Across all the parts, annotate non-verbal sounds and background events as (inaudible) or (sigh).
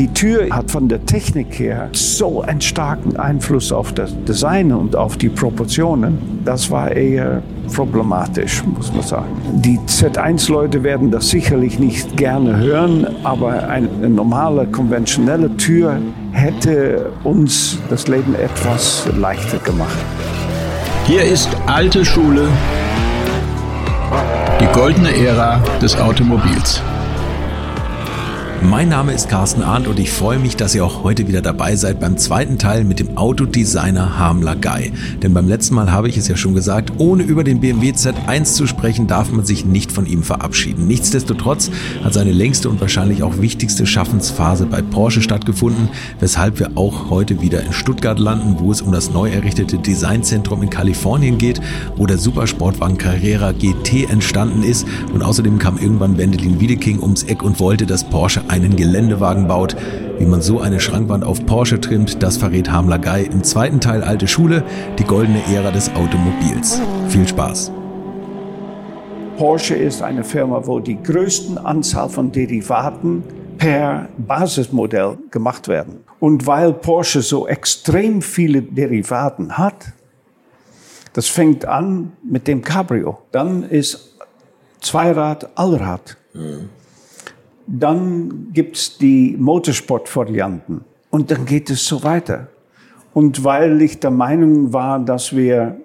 Die Tür hat von der Technik her so einen starken Einfluss auf das Design und auf die Proportionen. Das war eher problematisch, muss man sagen. Die Z1-Leute werden das sicherlich nicht gerne hören, aber eine normale, konventionelle Tür hätte uns das Leben etwas leichter gemacht. Hier ist alte Schule, die goldene Ära des Automobils. Mein Name ist Carsten Arndt und ich freue mich, dass ihr auch heute wieder dabei seid beim zweiten Teil mit dem Autodesigner Hamler Guy. Denn beim letzten Mal habe ich es ja schon gesagt, ohne über den BMW Z1 zu sprechen, darf man sich nicht von ihm verabschieden. Nichtsdestotrotz hat seine längste und wahrscheinlich auch wichtigste Schaffensphase bei Porsche stattgefunden, weshalb wir auch heute wieder in Stuttgart landen, wo es um das neu errichtete Designzentrum in Kalifornien geht, wo der Supersportwagen Carrera GT entstanden ist und außerdem kam irgendwann Wendelin Wiedeking ums Eck und wollte, dass Porsche einen Geländewagen baut. Wie man so eine Schrankwand auf Porsche trimmt, das verrät Hamler Guy im zweiten Teil Alte Schule, die goldene Ära des Automobils. Viel Spaß! Porsche ist eine Firma, wo die größten Anzahl von Derivaten per Basismodell gemacht werden. Und weil Porsche so extrem viele Derivaten hat, das fängt an mit dem Cabrio. Dann ist Zweirad, Allrad. Mhm. Dann gibt's die Motorsport-Varianten. Und dann geht es so weiter. Und weil ich der Meinung war, dass wir,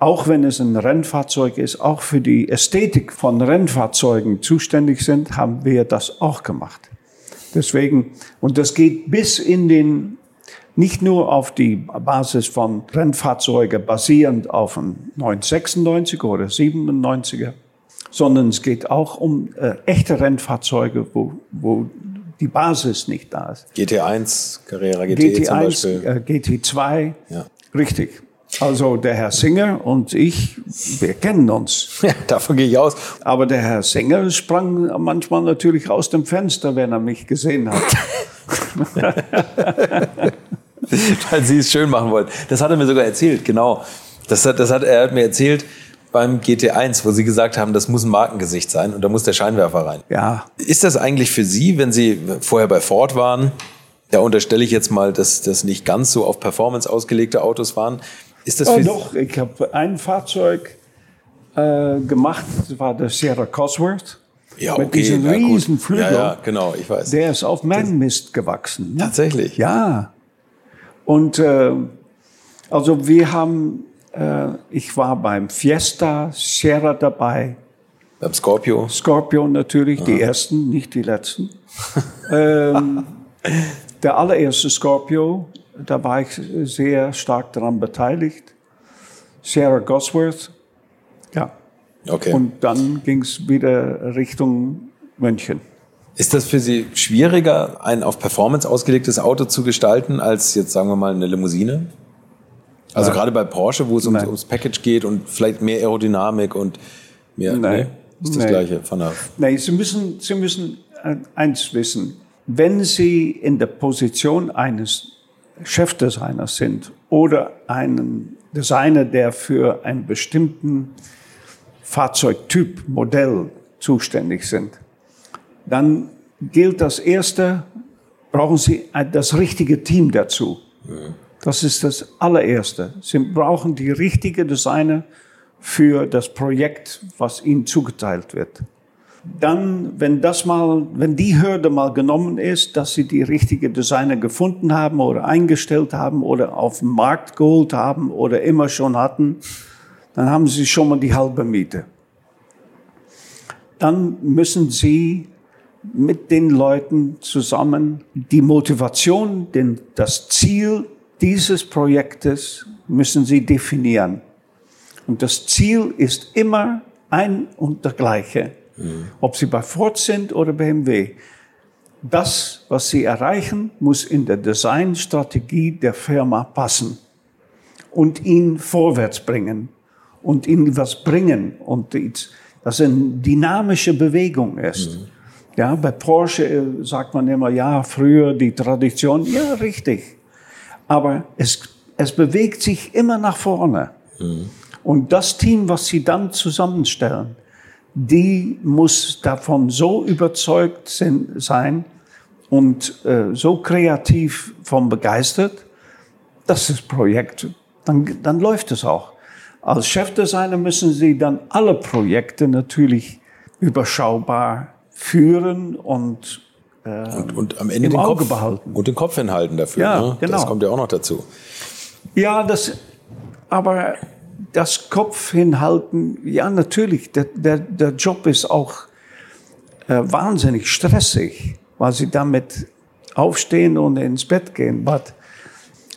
auch wenn es ein Rennfahrzeug ist, auch für die Ästhetik von Rennfahrzeugen zuständig sind, haben wir das auch gemacht. Deswegen, und das geht bis in den, nicht nur auf die Basis von Rennfahrzeugen basierend auf einem 996 oder 97er, sondern es geht auch um äh, echte Rennfahrzeuge, wo, wo die Basis nicht da ist. GT1, Carrera GT GT1, zum Beispiel. Äh, GT2, ja. richtig. Also der Herr Singer und ich, wir kennen uns. (laughs) Ja, davon gehe ich aus. Aber der Herr Singer sprang manchmal natürlich aus dem Fenster, wenn er mich gesehen hat. (laughs) (laughs) Weil Sie es schön machen wollten. Das hat er mir sogar erzählt, genau. Das hat, das hat, er hat mir erzählt, beim GT1, wo Sie gesagt haben, das muss ein Markengesicht sein und da muss der Scheinwerfer rein. Ja. Ist das eigentlich für Sie, wenn Sie vorher bei Ford waren, da unterstelle ich jetzt mal, dass das nicht ganz so auf Performance ausgelegte Autos waren. Ist das oh, doch, ich habe ein Fahrzeug äh, gemacht, das war der Sierra Cosworth. Ja, okay, mit diesem ja, riesen Flügel. Ja, ja, genau, ich weiß. Der ist auf Manmist gewachsen. Ne? Tatsächlich? Ja. Und äh, also wir haben ich war beim Fiesta, Sierra dabei. Beim Scorpio? Scorpio natürlich, Aha. die ersten, nicht die letzten. (laughs) ähm, der allererste Scorpio, da war ich sehr stark daran beteiligt. Sierra Gosworth, ja. Okay. Und dann ging es wieder Richtung München. Ist das für Sie schwieriger, ein auf Performance ausgelegtes Auto zu gestalten, als jetzt sagen wir mal eine Limousine? Also ja. gerade bei Porsche, wo es ums, ums, Package geht und vielleicht mehr Aerodynamik und mehr. Nein. Nee, ist das Nein. Gleiche von der. Nein, Sie müssen, Sie müssen äh, eins wissen. Wenn Sie in der Position eines Chefdesigners sind oder einen Designer, der für einen bestimmten Fahrzeugtyp, Modell zuständig sind, dann gilt das erste, brauchen Sie das richtige Team dazu. Mhm. Das ist das allererste. Sie brauchen die richtige Designer für das Projekt, was ihnen zugeteilt wird. Dann, wenn das mal, wenn die Hürde mal genommen ist, dass sie die richtige Designer gefunden haben oder eingestellt haben oder auf den Markt geholt haben oder immer schon hatten, dann haben sie schon mal die halbe Miete. Dann müssen sie mit den Leuten zusammen die Motivation, den, das Ziel dieses Projektes müssen Sie definieren. Und das Ziel ist immer ein und der gleiche. Mhm. Ob Sie bei Ford sind oder BMW. Das, was Sie erreichen, muss in der Designstrategie der Firma passen und ihn vorwärts bringen und ihnen was bringen und dass eine dynamische Bewegung ist. Mhm. Ja, bei Porsche äh, sagt man immer, ja, früher die Tradition, ja, richtig aber es, es bewegt sich immer nach vorne. Mhm. Und das Team, was sie dann zusammenstellen, die muss davon so überzeugt sein, und äh, so kreativ von begeistert, dass das Projekt, dann, dann läuft es auch. Als Chefdesigner müssen Sie dann alle Projekte natürlich überschaubar führen und, äh, und, und am Ende im den Auge Kopf behalten. Und den Kopf hinhalten dafür. Ja, ne? genau. Das kommt ja auch noch dazu. Ja, das, aber das Kopf hinhalten, ja, natürlich, der, der, der Job ist auch äh, wahnsinnig stressig, weil Sie damit aufstehen und ins Bett gehen. But,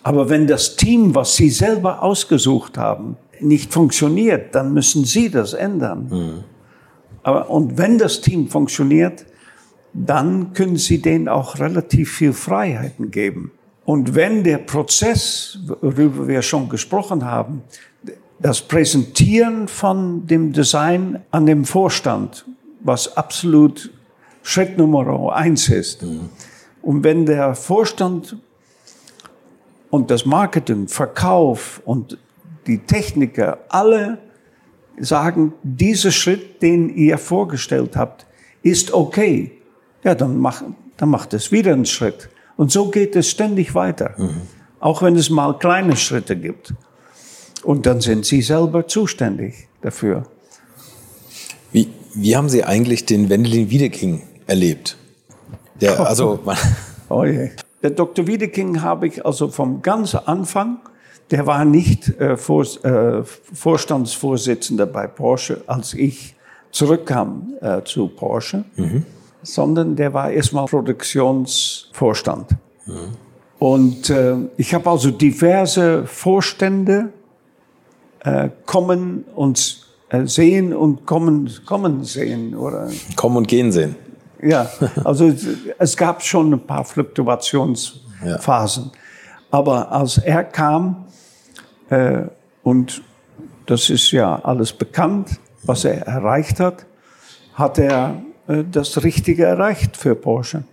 aber wenn das Team, was Sie selber ausgesucht haben, nicht funktioniert, dann müssen Sie das ändern. Mhm. Aber, und wenn das Team funktioniert, dann können Sie denen auch relativ viel Freiheiten geben. Und wenn der Prozess, worüber wir schon gesprochen haben, das Präsentieren von dem Design an dem Vorstand, was absolut Schritt Nummer eins ist. Mhm. Und wenn der Vorstand und das Marketing, Verkauf und die Techniker alle sagen, dieser Schritt, den ihr vorgestellt habt, ist okay, ja, dann, mach, dann macht es wieder einen Schritt. Und so geht es ständig weiter. Mhm. Auch wenn es mal kleine Schritte gibt. Und dann sind Sie selber zuständig dafür. Wie, wie haben Sie eigentlich den Wendelin Wiedeking erlebt? Der, also, (laughs) oh je. Der Dr. Wiedeking habe ich also vom ganz Anfang, der war nicht äh, Vor, äh, Vorstandsvorsitzender bei Porsche, als ich zurückkam äh, zu Porsche, mhm. Sondern der war erstmal Produktionsvorstand. Mhm. Und äh, ich habe also diverse Vorstände äh, kommen und äh, sehen und kommen, kommen sehen, oder? Kommen und gehen sehen. Ja, also es gab schon ein paar Fluktuationsphasen. Ja. Aber als er kam, äh, und das ist ja alles bekannt, was er erreicht hat, hat er das Richtige erreicht für Porsche.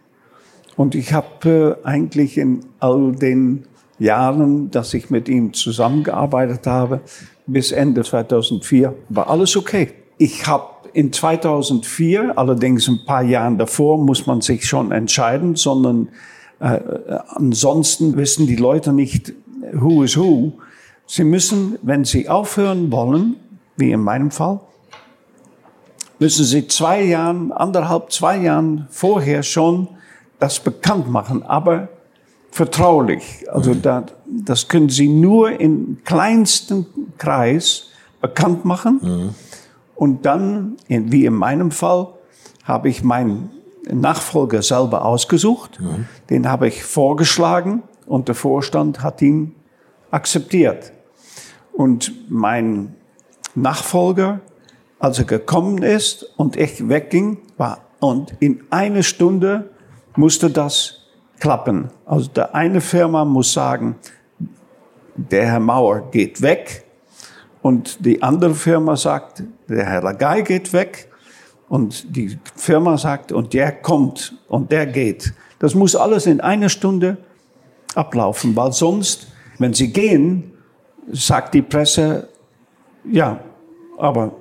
Und ich habe äh, eigentlich in all den Jahren, dass ich mit ihm zusammengearbeitet habe, bis Ende 2004, war alles okay. Ich habe in 2004, allerdings ein paar Jahren davor, muss man sich schon entscheiden, sondern äh, ansonsten wissen die Leute nicht, who is who. Sie müssen, wenn sie aufhören wollen, wie in meinem Fall, müssen sie zwei Jahren, anderthalb, zwei Jahren vorher schon das bekannt machen, aber vertraulich. Also mhm. da, das können sie nur im kleinsten Kreis bekannt machen. Mhm. Und dann, wie in meinem Fall, habe ich meinen Nachfolger selber ausgesucht. Mhm. Den habe ich vorgeschlagen und der Vorstand hat ihn akzeptiert. Und mein Nachfolger, als er gekommen ist und ich wegging, war, und in einer Stunde musste das klappen. Also der eine Firma muss sagen, der Herr Mauer geht weg und die andere Firma sagt, der Herr Lagai geht weg und die Firma sagt, und der kommt und der geht. Das muss alles in einer Stunde ablaufen, weil sonst, wenn sie gehen, sagt die Presse, ja, aber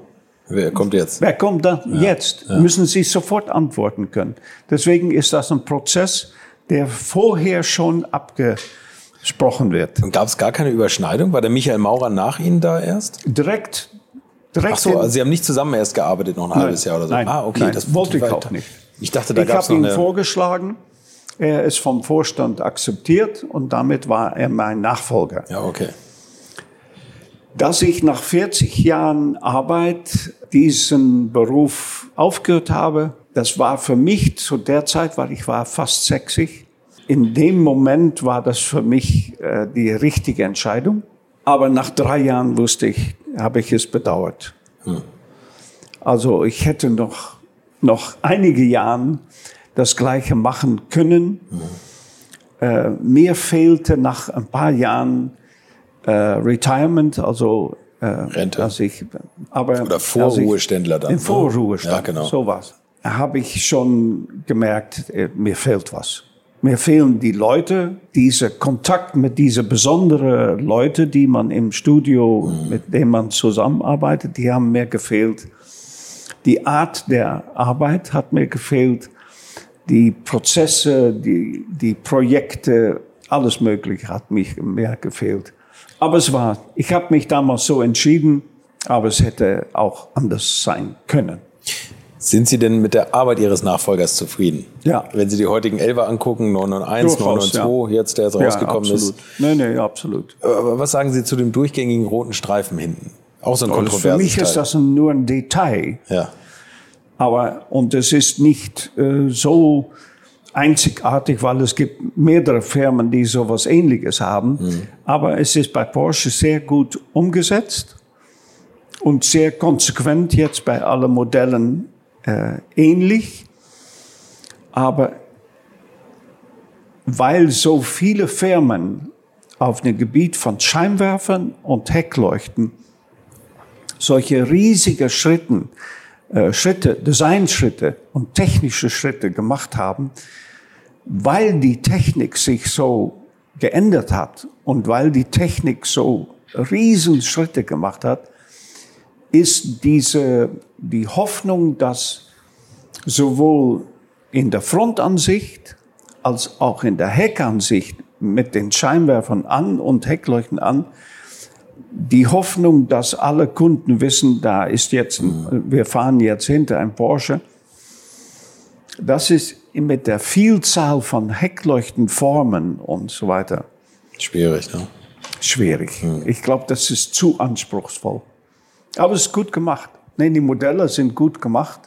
Wer kommt jetzt? Wer kommt da ja, jetzt? Ja. Müssen Sie sofort antworten können. Deswegen ist das ein Prozess, der vorher schon abge gesprochen wird. Und gab es gar keine Überschneidung? War der Michael Maurer nach Ihnen da erst? Direkt. direkt Ach so, also Sie haben nicht zusammen erst gearbeitet, noch ein nein, halbes Jahr oder so? Nein, ah, okay. Nein, das wollte ich auch nicht. Ich dachte, da gab es noch ihn eine... vorgeschlagen. Er ist vom Vorstand akzeptiert und damit war er mein Nachfolger. Ja, okay. Dass ich nach 40 Jahren Arbeit diesen Beruf aufgehört habe, das war für mich zu der Zeit, weil ich war fast 60, in dem Moment war das für mich äh, die richtige Entscheidung. Aber nach drei Jahren wusste ich, habe ich es bedauert. Hm. Also ich hätte noch, noch einige Jahre das Gleiche machen können. Hm. Äh, mir fehlte nach ein paar Jahren äh, Retirement, also äh, Rente. Dass ich, aber, Oder Vorruheständler dann. Ne? Vorruhestand, ja, genau. sowas. Habe ich schon gemerkt, äh, mir fehlt was. Mir fehlen die Leute, dieser Kontakt mit diese besonderen Leute, die man im Studio, mhm. mit denen man zusammenarbeitet, die haben mir gefehlt. Die Art der Arbeit hat mir gefehlt. die Prozesse, die, die Projekte, alles Mögliche hat mich mehr gefehlt. Aber es war, ich habe mich damals so entschieden, aber es hätte auch anders sein können. Sind Sie denn mit der Arbeit Ihres Nachfolgers zufrieden? Ja. Wenn Sie die heutigen Elfer angucken, 991, Durchaus, 992, ja. jetzt der jetzt Ja, rausgekommen absolut. ist. Nee, nee, absolut. Aber was sagen Sie zu dem durchgängigen roten Streifen hinten? Auch so ein Und kontroverses für mich Teil. ist das nur ein Detail. ja. Aber, und es ist nicht äh, so einzigartig, weil es gibt mehrere Firmen, die sowas ähnliches haben. Aber es ist bei Porsche sehr gut umgesetzt und sehr konsequent jetzt bei allen Modellen äh, ähnlich. Aber weil so viele Firmen auf dem Gebiet von Scheinwerfern und Heckleuchten solche riesige Schritten, äh, Schritte, Designschritte und technische Schritte gemacht haben, weil die Technik sich so geändert hat und weil die Technik so Riesenschritte gemacht hat, ist diese, die Hoffnung, dass sowohl in der Frontansicht als auch in der Heckansicht mit den Scheinwerfern an und Heckleuchten an, die Hoffnung, dass alle Kunden wissen, da ist jetzt, wir fahren jetzt hinter ein Porsche. Das ist mit der Vielzahl von Heckleuchtenformen und so weiter Schwierig, ne? schwierig. Ich glaube, das ist zu anspruchsvoll. Aber es ist gut gemacht. Nee, die Modelle sind gut gemacht.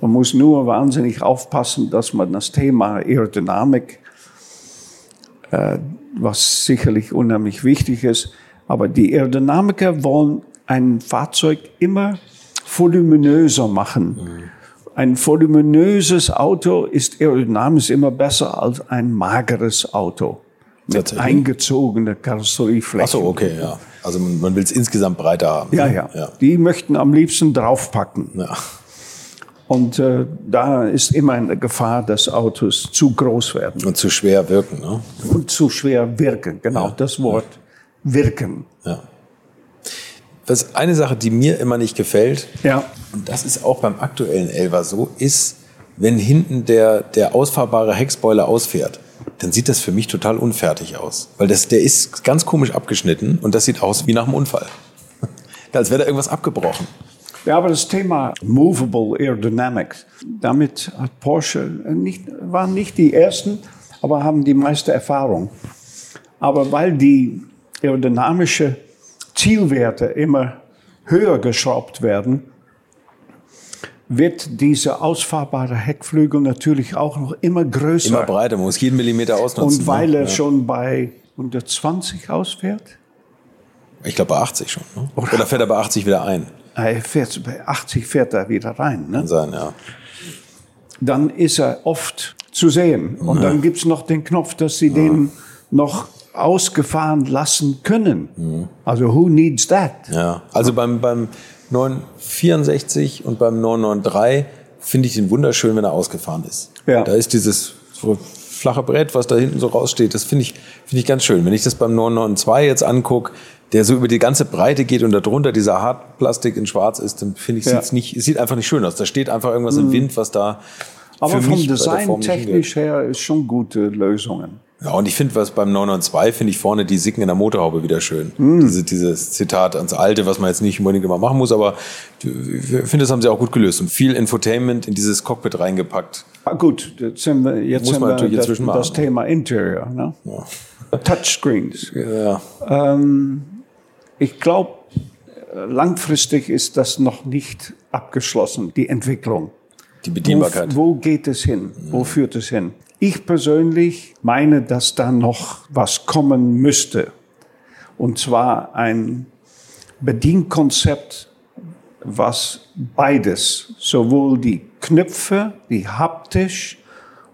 Man muss nur wahnsinnig aufpassen, dass man das Thema Aerodynamik, äh, was sicherlich unheimlich wichtig ist, aber die Aerodynamiker wollen ein Fahrzeug immer voluminöser machen. Ein voluminöses Auto ist aerodynamisch immer besser als ein mageres Auto mit Tatsächlich? eingezogener Karosseriefläche. Ach so, okay, ja. Also man, man will es insgesamt breiter haben. Ja, ne? ja, ja. Die möchten am liebsten draufpacken. ja. Und äh, da ist immer eine Gefahr, dass Autos zu groß werden Und zu schwer wirken, ne? und zu schwer wirken. Genau, das Wort wirken. Ja. Was eine Sache, die mir immer nicht gefällt, Ja, und das ist auch beim aktuellen Elva so, ist, wenn hinten der, der ausfahrbare Heckspoiler ausfährt, dann sieht das für mich total unfertig aus. Weil das, der ist ganz komisch abgeschnitten und das sieht aus wie nach einem Unfall. Als (laughs) wäre da irgendwas abgebrochen. ja aber das Thema Movable Aerodynamics, damit hat Porsche nicht, waren nicht die ersten, aber haben die meiste Erfahrung. Aber weil die aerodynamische Zielwerte immer höher geschraubt werden, wird dieser ausfahrbare Heckflügel natürlich auch noch immer größer. Immer breiter, man muss jeden Millimeter ausnutzen. Und weil ne? er ja. schon bei 120 ausfährt, Ich glaube bei 80 schon. Ne? Oder fährt er bei 80 wieder ein? er fährt, bei 80 fährt er wieder rein, ne? Kann sein, ja. dann ist er oft zu sehen. Und dann gibt's noch den Knopf, dass sie den noch ausgefahren lassen können. Also who needs that? Ja, also beim, beim 964 und beim 993 finde ich den wunderschön, wenn er ausgefahren ist. Ja. Da ist dieses so flache Brett, was da hinten so raussteht, das finde ich, finde ich ganz schön. Wenn ich das beim 992 jetzt angucke, der so über die ganze Breite geht und darunter dieser Hartplastik in schwarz ist, dann finde ich, Ja. sieht's nicht, es sieht einfach nicht schön aus. Da steht einfach irgendwas im Wind, was da Aber vom Design technisch her ist schon gute Lösungen. Ja, und ich finde, was beim 992 finde ich vorne die Sicken in der Motorhaube wieder schön. Hm. Diese, dieses Zitat ans Alte, was man jetzt nicht unbedingt immer machen muss, aber ich finde, das haben sie auch gut gelöst und viel Infotainment in dieses Cockpit reingepackt. Ah, gut, jetzt sind wir, jetzt Muss sind man wir natürlich das, das machen. Thema Interior. Ne? (laughs) Touchscreens. Ja, Ich glaube, langfristig ist das noch nicht abgeschlossen, die Entwicklung. die Bedienbarkeit. Wo, wo geht es hin? Wo führt es hin? Ich persönlich meine, dass da noch was kommen müsste. Und zwar ein Bedienkonzept, was beides, sowohl die Knöpfe, die haptisch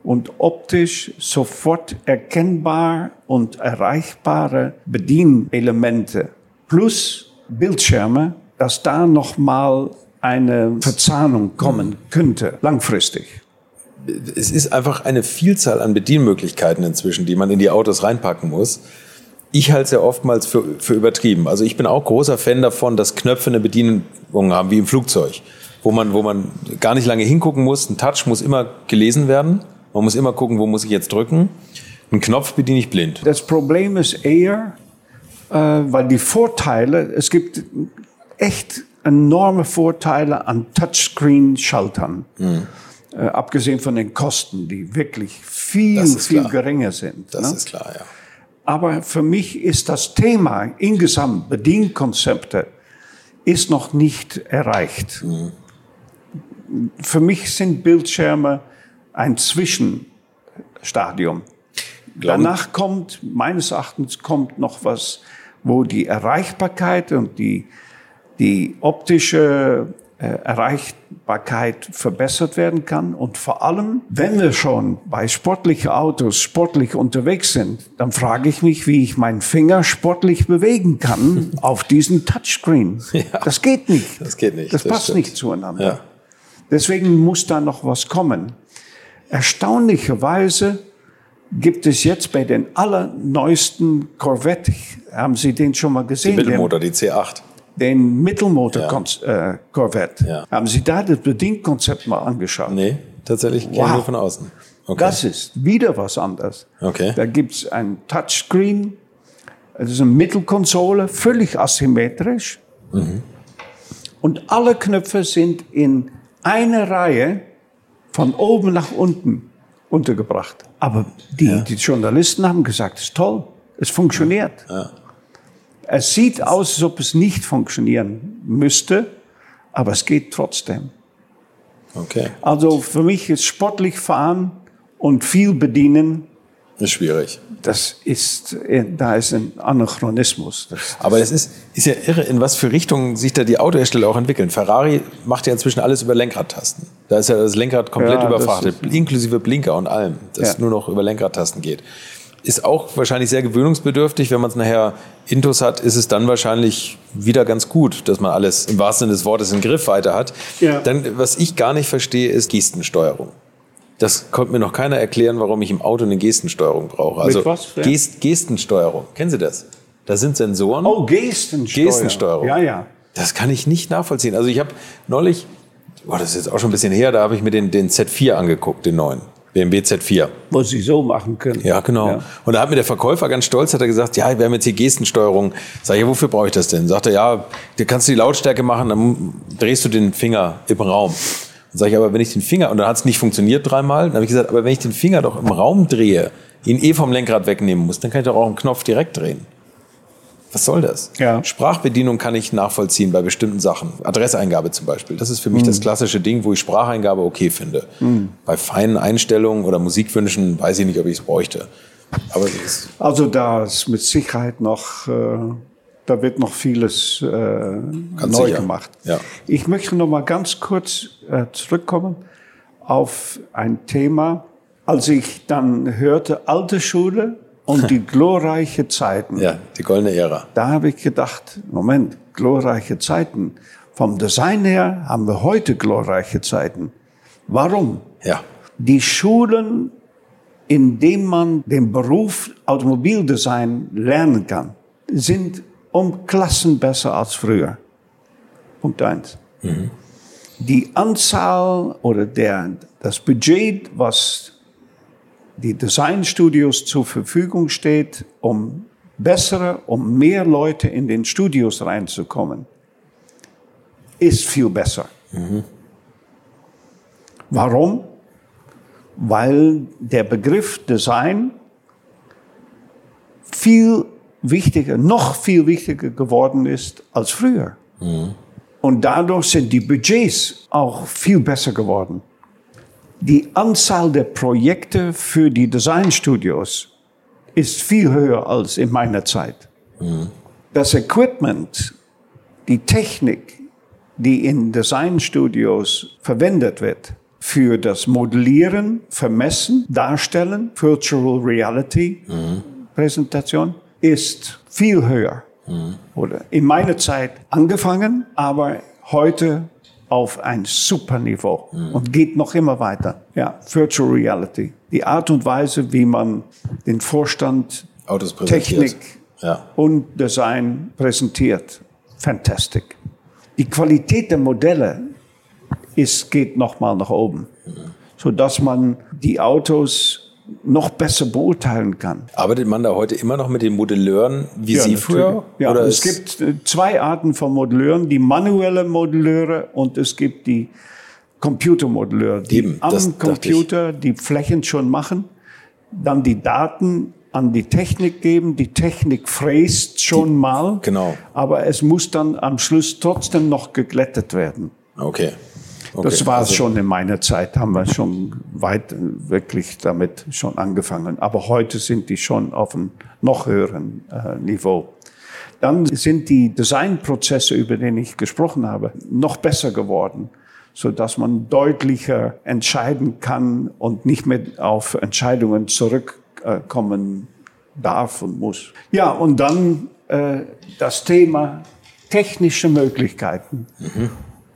und optisch sofort erkennbar und erreichbare Bedienelemente plus Bildschirme, dass da noch mal eine Verzahnung kommen könnte, langfristig. Es ist einfach eine Vielzahl an Bedienmöglichkeiten inzwischen, die man in die Autos reinpacken muss. Ich halte es ja oftmals für, für übertrieben. Also ich bin auch großer Fan davon, dass Knöpfe eine Bedienung haben, wie im Flugzeug, wo man, wo man gar nicht lange hingucken muss. Ein Touch muss immer gelesen werden. Man muss immer gucken, wo muss ich jetzt drücken. Einen Knopf bediene ich blind. Das Problem ist eher, äh, weil die Vorteile, es gibt echt enorme Vorteile an Touchscreen-Schaltern. Hm. Äh, abgesehen von den Kosten, die wirklich viel, viel klar. geringer sind. Das ne? ist klar, ja. Aber für mich ist das Thema insgesamt Bedienkonzepte ist noch nicht erreicht. Für mich sind Bildschirme ein Zwischenstadium. Glauben- Danach kommt, meines Erachtens, kommt noch was, wo die Erreichbarkeit und die, die optische Erreichbarkeit verbessert werden kann. Und vor allem, wenn wir schon bei sportlichen Autos sportlich unterwegs sind, dann frage ich mich, wie ich meinen Finger sportlich bewegen kann (laughs) auf diesen Touchscreen. Das geht nicht. Das geht nicht, Das, das passt stimmt. nicht zueinander. Ja. Deswegen muss da noch was kommen. Erstaunlicherweise gibt es jetzt bei den allerneuesten Corvette, haben Sie den schon mal gesehen? Mittelmotor, die C8. Den Mittelmotor äh, Corvette. Ja. Haben Sie da das Bedienkonzept mal angeschaut? Nee, tatsächlich Wow. nur von außen. Okay. Das ist wieder was anderes. Okay. Da gibt's ein Touchscreen, das ist eine Mittelkonsole, völlig asymmetrisch. Mhm. Und alle Knöpfe sind in einer Reihe von oben nach unten untergebracht. Aber die, die Journalisten haben gesagt, es ist toll, es funktioniert. Es sieht aus, als ob es nicht funktionieren müsste, aber es geht trotzdem. okay. Also für mich ist sportlich fahren und viel bedienen Ist schwierig. das ist, äh, da ist ein Anachronismus. Das, Aber es ist, ist ja irre, in was für Richtungen sich da die Autohersteller auch entwickeln. Ferrari macht ja inzwischen alles über Lenkradtasten. Da ist ja das Lenkrad komplett Ja, das überfrachtet, inklusive Blinker und allem, das Ja. nur noch über Lenkradtasten geht. Ist auch wahrscheinlich sehr gewöhnungsbedürftig. Wenn man es nachher Intus hat, ist es dann wahrscheinlich wieder ganz gut, dass man alles im wahrsten Sinne des Wortes in Griffweite hat. Ja. Dann, was ich gar nicht verstehe, ist Gestensteuerung. Das konnte mir noch keiner erklären, warum ich im Auto eine Gestensteuerung brauche. Also Gest, Gestensteuerung. Kennen Sie das? Da sind Sensoren. oh, Gestensteuerung. Gestensteuerung. Ja, ja. Das kann ich nicht nachvollziehen. Also ich habe neulich, boah, das ist jetzt auch schon ein bisschen her, da habe ich mir den, den Z4 angeguckt, den neuen. BMW Z4. Wo Sie so machen können. Ja, genau. Ja. Und da hat mir der Verkäufer ganz stolz, hat er gesagt, ja, wir haben jetzt hier Gestensteuerung. Sag ich, ja, wofür brauche ich das denn? Sagt er, ja, du kannst die Lautstärke machen, dann drehst du den Finger im Raum. Dann sage ich, aber wenn ich den Finger, und dann hat es nicht funktioniert dreimal, dann habe ich gesagt, aber wenn ich den Finger doch im Raum drehe, ihn eh vom Lenkrad wegnehmen muss, dann kann ich doch auch einen Knopf direkt drehen. Was soll das? Ja. Sprachbedienung kann ich nachvollziehen bei bestimmten Sachen. Adresseingabe zum Beispiel. Das ist für mich das klassische Ding, wo ich Spracheingabe okay finde. Bei feinen Einstellungen oder Musikwünschen weiß ich nicht, ob ich es bräuchte. Aber es ist, Also da ist mit Sicherheit noch, äh, da wird noch vieles äh, neu sicher. gemacht. Ja. Ich möchte noch mal ganz kurz äh, zurückkommen auf ein Thema. Als ich dann hörte, alte Schule und die glorreiche Zeiten. ja, die goldene Ära. Da habe ich gedacht, Moment, glorreiche Zeiten. Vom Design her haben wir heute glorreiche Zeiten. Warum? Ja. Die Schulen, in denen man den Beruf Automobildesign lernen kann, sind um Klassen besser als früher. Punkt eins. Die Anzahl oder der, das Budget, was die Designstudios zur Verfügung steht, um bessere, um mehr Leute in den Studios reinzukommen, ist viel besser. Warum? Weil der Begriff Design viel wichtiger, noch viel wichtiger geworden ist als früher. Und dadurch sind die Budgets auch viel besser geworden. Die Anzahl der Projekte für die Designstudios ist viel höher als in meiner Zeit. Das Equipment, die Technik, die in Designstudios verwendet wird für das Modellieren, Vermessen, Darstellen, Virtual Reality Präsentation, ist viel höher. Oder in meiner Zeit angefangen, aber heute auf ein super Niveau und geht noch immer weiter. Ja, Virtual Reality. Die Art und Weise, wie man den Vorstand. Technik Ja. und Design präsentiert. Fantastic. Die Qualität der Modelle ist, geht noch mal nach oben. sodass man die Autos noch besser beurteilen kann. Arbeitet man da heute immer noch mit den Modelleuren wie Ja, Sie natürlich. früher? Ja, Oder es gibt äh, zwei Arten von Modelleuren, die manuelle Modelleure und es gibt die Computermodelleure, die Eben, am Computer die Flächen schon machen, dann die Daten an die Technik geben, die Technik fräst schon mal, genau. aber es muss dann am Schluss trotzdem noch geglättet werden. Okay. Okay. Das war es Also- schon in meiner Zeit, haben wir schon weit äh, wirklich damit schon angefangen. Aber heute sind die schon auf einem noch höheren äh, Niveau. Dann sind die Designprozesse, über die ich gesprochen habe, noch besser geworden, so dass man deutlicher entscheiden kann und nicht mehr auf Entscheidungen zurückkommen darf und muss. Ja, und dann äh, das Thema technische Möglichkeiten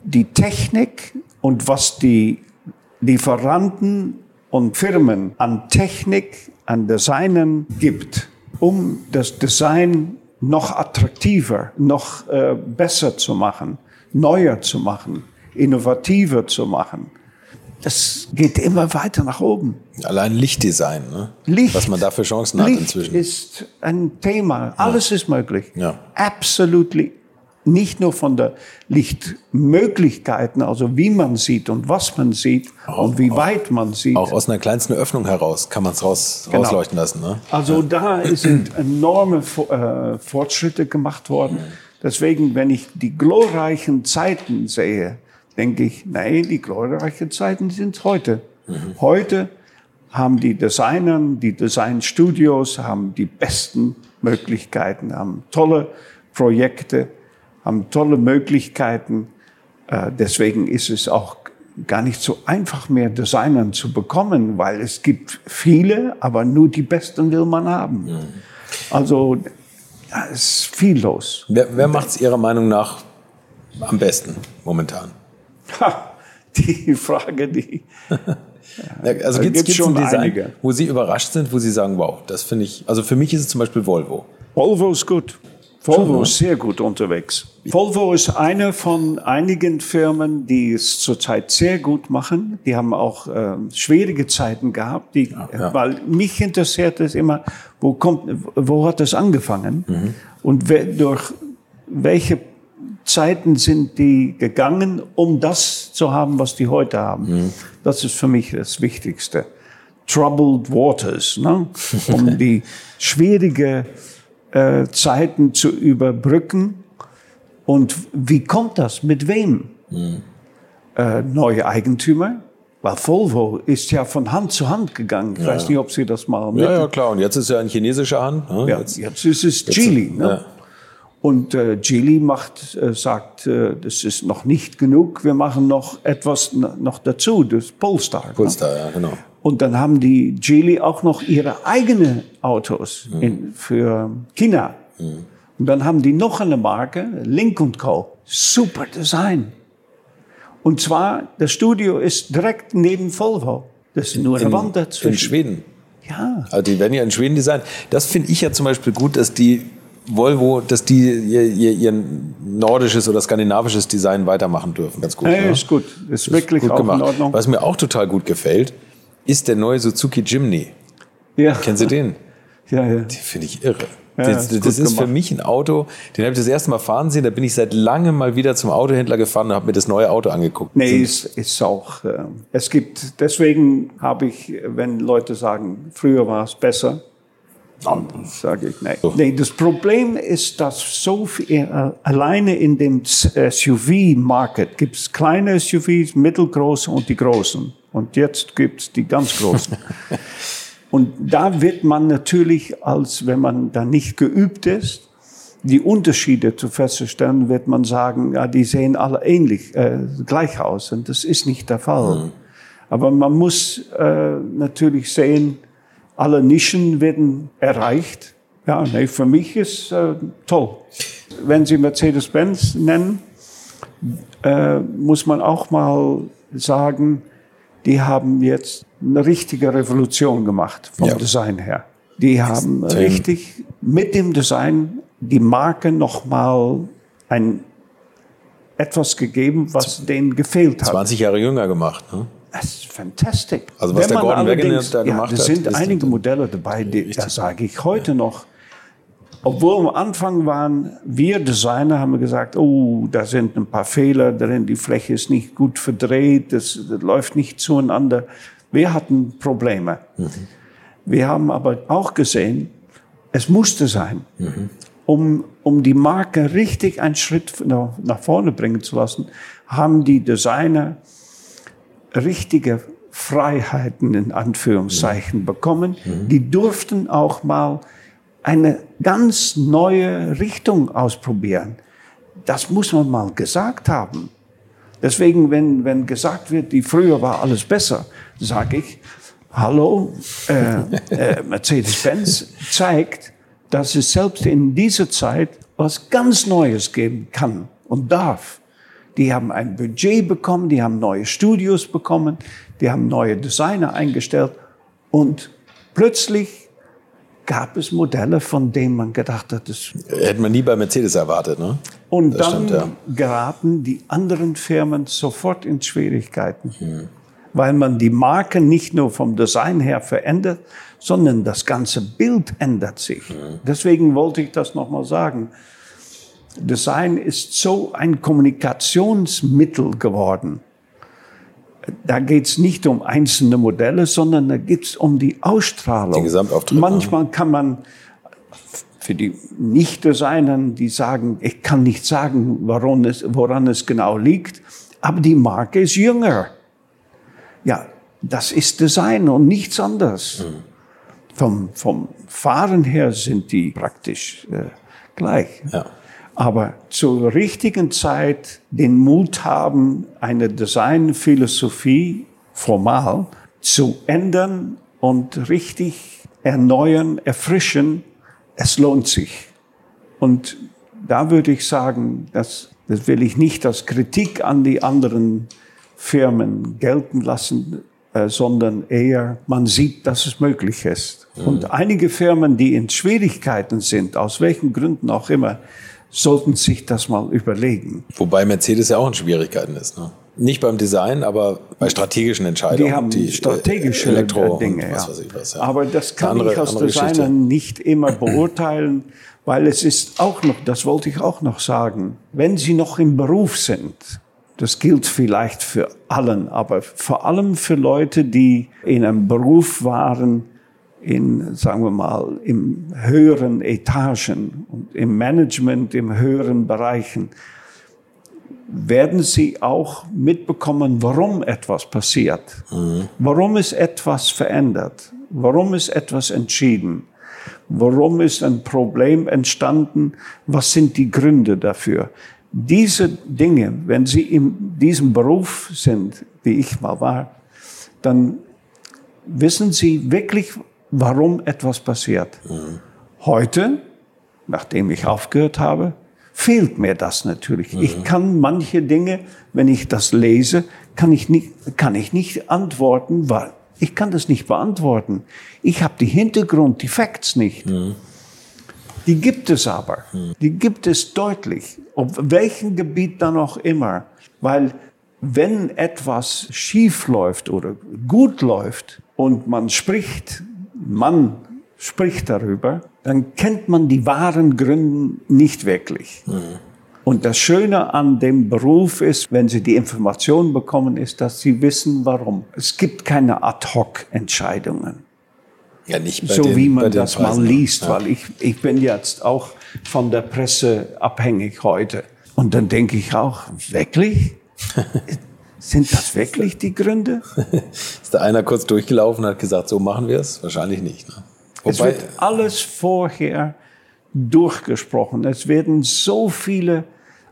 die Technik und was die Lieferanten und Firmen an Technik, an Designen gibt, um das Design noch attraktiver, noch äh, besser zu machen, neuer zu machen, innovativer zu machen. Das geht immer weiter nach oben. Allein Lichtdesign, ne? Licht. Was man da für Chancen hat Licht inzwischen. ist ein Thema. Alles ist möglich. Ja. Absolutely. Nicht nur von der Lichtmöglichkeiten, also wie man sieht und was man sieht und wie weit man sieht. Auch aus einer kleinsten Öffnung heraus kann man es raus, Genau. rausleuchten lassen. Ne? Also da sind enorme äh, Fortschritte gemacht worden. Deswegen, wenn ich die glorreichen Zeiten sehe, denke ich, nein, die glorreichen Zeiten sind heute. Heute haben die Designer, die Designstudios haben die besten Möglichkeiten, haben tolle Projekte, haben tolle Möglichkeiten. Äh, deswegen ist es auch gar nicht so einfach mehr Designern zu bekommen, weil es gibt viele, aber nur die Besten will man haben. Also da ist viel los. Wer, wer macht es Ihrer Meinung nach am besten momentan? Ha, die Frage, die (laughs) Ja, Also gibt es schon Design, einige. wo Sie überrascht sind, wo Sie sagen, wow, das finde ich, also für mich ist es zum Beispiel Volvo. Volvo ist gut. Volvo ist sehr gut unterwegs. Volvo ist eine von einigen Firmen, die es zurzeit sehr gut machen. Die haben auch äh, schwierige Zeiten gehabt. Die, ja. Weil mich interessiert es immer, wo kommt, wo hat das angefangen Mhm. und wer, durch welche Zeiten sind die gegangen, um das zu haben, was die heute haben. Mhm. Das ist für mich das Wichtigste. Troubled Waters, ne? (laughs) um die schwierige äh, Zeiten zu überbrücken. Und wie kommt das? Mit wem? Äh, neue Eigentümer? Weil Volvo ist ja von Hand zu Hand gegangen. Ich weiß nicht, ob Sie das mal mit. Ja, ja, klar. Und jetzt ist ja in chinesischer Hand. Ne? Ja, Jetzt, jetzt, ist es Geely. Ne? ja. Und äh, Geely macht, äh, sagt, äh, das ist noch nicht genug. Wir machen noch etwas noch dazu, das Polestar. Ne? Polestar, ja, genau. Und dann haben die Geely auch noch ihre eigenen Autos in, für China. Und dann haben die noch eine Marke, Link Co. Super Design. Und zwar, das Studio ist direkt neben Volvo. Das ist nur eine Wand In dazwischen. Schweden. Ja. Also die werden ja in Schweden designt. Das finde ich ja zum Beispiel gut, dass die Volvo, dass die ihr, ihr, ihr nordisches oder skandinavisches Design weitermachen dürfen. Ganz gut. Ja, ne? ist gut. Ist wirklich gut auch gemacht. in Ordnung. Was mir auch total gut gefällt, ist der neue Suzuki Jimny. ja. Kennen Sie den? (laughs) Ja, ja. Den finde ich irre. Ja, das ist das gut ist für mich ein Auto, den habe ich das erste Mal fahren sehen. Da bin ich seit langem mal wieder zum Autohändler gefahren und habe mir das neue Auto angeguckt. Nee, es ist auch, äh, es gibt, deswegen habe ich, wenn Leute sagen, früher war es besser, dann sage ich, nee. Nee, das Problem ist, dass so viel, äh, alleine in dem SUV-Market gibt es kleine SUVs, mittelgroße und die großen. Und jetzt gibt es die ganz großen. (laughs) Und da wird man natürlich, als wenn man da nicht geübt ist, die Unterschiede zu festzustellen, wird man sagen, ja, die sehen alle ähnlich, äh, gleich aus. Und das ist nicht der Fall. Aber man muss äh, natürlich sehen, alle Nischen werden erreicht. Ja, nee, für mich ist äh, toll. Wenn Sie Mercedes-Benz nennen, äh, muss man auch mal sagen, die haben jetzt eine richtige Revolution gemacht vom Ja. Design her. Die haben Extrem. richtig mit dem Design die Marke nochmal ein etwas gegeben, was denen gefehlt hat. 20 Jahre jünger gemacht. Ne? Das ist fantastisch. Also was Wenn der Gordon Wagoner da gemacht ja, hat, Es sind einige Modelle dabei, die, da sage ich heute noch, obwohl am Anfang waren wir Designer, haben wir gesagt, oh, da sind ein paar Fehler drin, die Fläche ist nicht gut verdreht, das, das läuft nicht zueinander. Wir hatten Probleme. Wir haben aber auch gesehen, es musste sein, um, um die Marke richtig einen Schritt nach, nach vorne bringen zu lassen, haben die Designer richtige Freiheiten in Anführungszeichen bekommen. Die durften auch mal eine ganz neue Richtung ausprobieren. Das muss man mal gesagt haben. Deswegen, wenn, wenn gesagt wird, die früher war alles besser, sage ich, hallo, äh, äh, Mercedes-Benz zeigt, dass es selbst in dieser Zeit was ganz Neues geben kann und darf. Die haben ein Budget bekommen, die haben neue Studios bekommen, die haben neue Designer eingestellt und plötzlich gab es Modelle, von denen man gedacht hat, das Hätte man nie bei Mercedes erwartet, ne? und Das dann stimmt, ja. geraten die anderen Firmen sofort in Schwierigkeiten, weil man die Marke nicht nur vom Design her verändert, sondern das ganze Bild ändert sich. Deswegen wollte ich das nochmal sagen. Design ist so ein Kommunikationsmittel geworden. Da geht es nicht um einzelne Modelle, sondern da geht es um die Ausstrahlung. Den Gesamtauftritt, Manchmal kann man für die Nicht-Designer, die sagen, ich kann nicht sagen, woran es, woran es genau liegt, aber die Marke ist jünger. Ja, das ist Design und nichts anderes. Vom, vom Fahren her sind die praktisch äh, gleich. Ja. Aber zur richtigen Zeit den Mut haben, eine Designphilosophie formal zu ändern und richtig erneuern, erfrischen, es lohnt sich. Und da würde ich sagen, das, das will ich nicht als Kritik an die anderen Firmen gelten lassen, äh, sondern eher, man sieht, dass es möglich ist. Und einige Firmen, die in Schwierigkeiten sind, aus welchen Gründen auch immer, sollten sich das mal überlegen. Wobei Mercedes ja auch in Schwierigkeiten ist. Ne? Nicht beim Design, aber bei strategischen Entscheidungen. Die haben äh, strategische Elektro Dinge. was ich was. Ja. Aber das kann Andere- ich als Designer Geschichte. nicht immer beurteilen, weil es ist auch noch, das wollte ich auch noch sagen, wenn Sie noch im Beruf sind, das gilt vielleicht für allen, aber vor allem für Leute, die in einem Beruf waren, in, sagen wir mal, im höheren Etagen und im Management, im höheren Bereichen, werden Sie auch mitbekommen, warum etwas passiert, warum ist etwas verändert, warum ist etwas entschieden, warum ist ein Problem entstanden, was sind die Gründe dafür. Diese Dinge, wenn Sie in diesem Beruf sind, wie ich mal war, dann wissen Sie wirklich, warum etwas passiert. Heute, nachdem ich aufgehört habe, fehlt mir das natürlich. Ich kann manche Dinge, wenn ich das lese, kann ich nicht, kann ich nicht antworten, weil ich kann das nicht beantworten. Ich habe die Hintergrund, die Facts nicht. Die gibt es aber. Die gibt es deutlich. Auf welchem Gebiet dann auch immer. Weil wenn etwas schief läuft oder gut läuft und man spricht, man spricht darüber, dann kennt man die wahren Gründe nicht wirklich. Und das Schöne an dem Beruf ist, wenn Sie die Information bekommen, ist, dass Sie wissen, warum. Es gibt keine Ad-Hoc-Entscheidungen ja, nicht bei so den, wie man das Preisen, mal liest, Ja. weil ich, ich bin jetzt auch von der Presse abhängig heute. Und dann denke ich auch, wirklich? (laughs) Sind das wirklich die Gründe? (laughs) Ist da einer kurz durchgelaufen und hat gesagt, so machen wir es? Wahrscheinlich nicht. Ne? Es Wobei, wird alles vorher durchgesprochen. Es werden so viele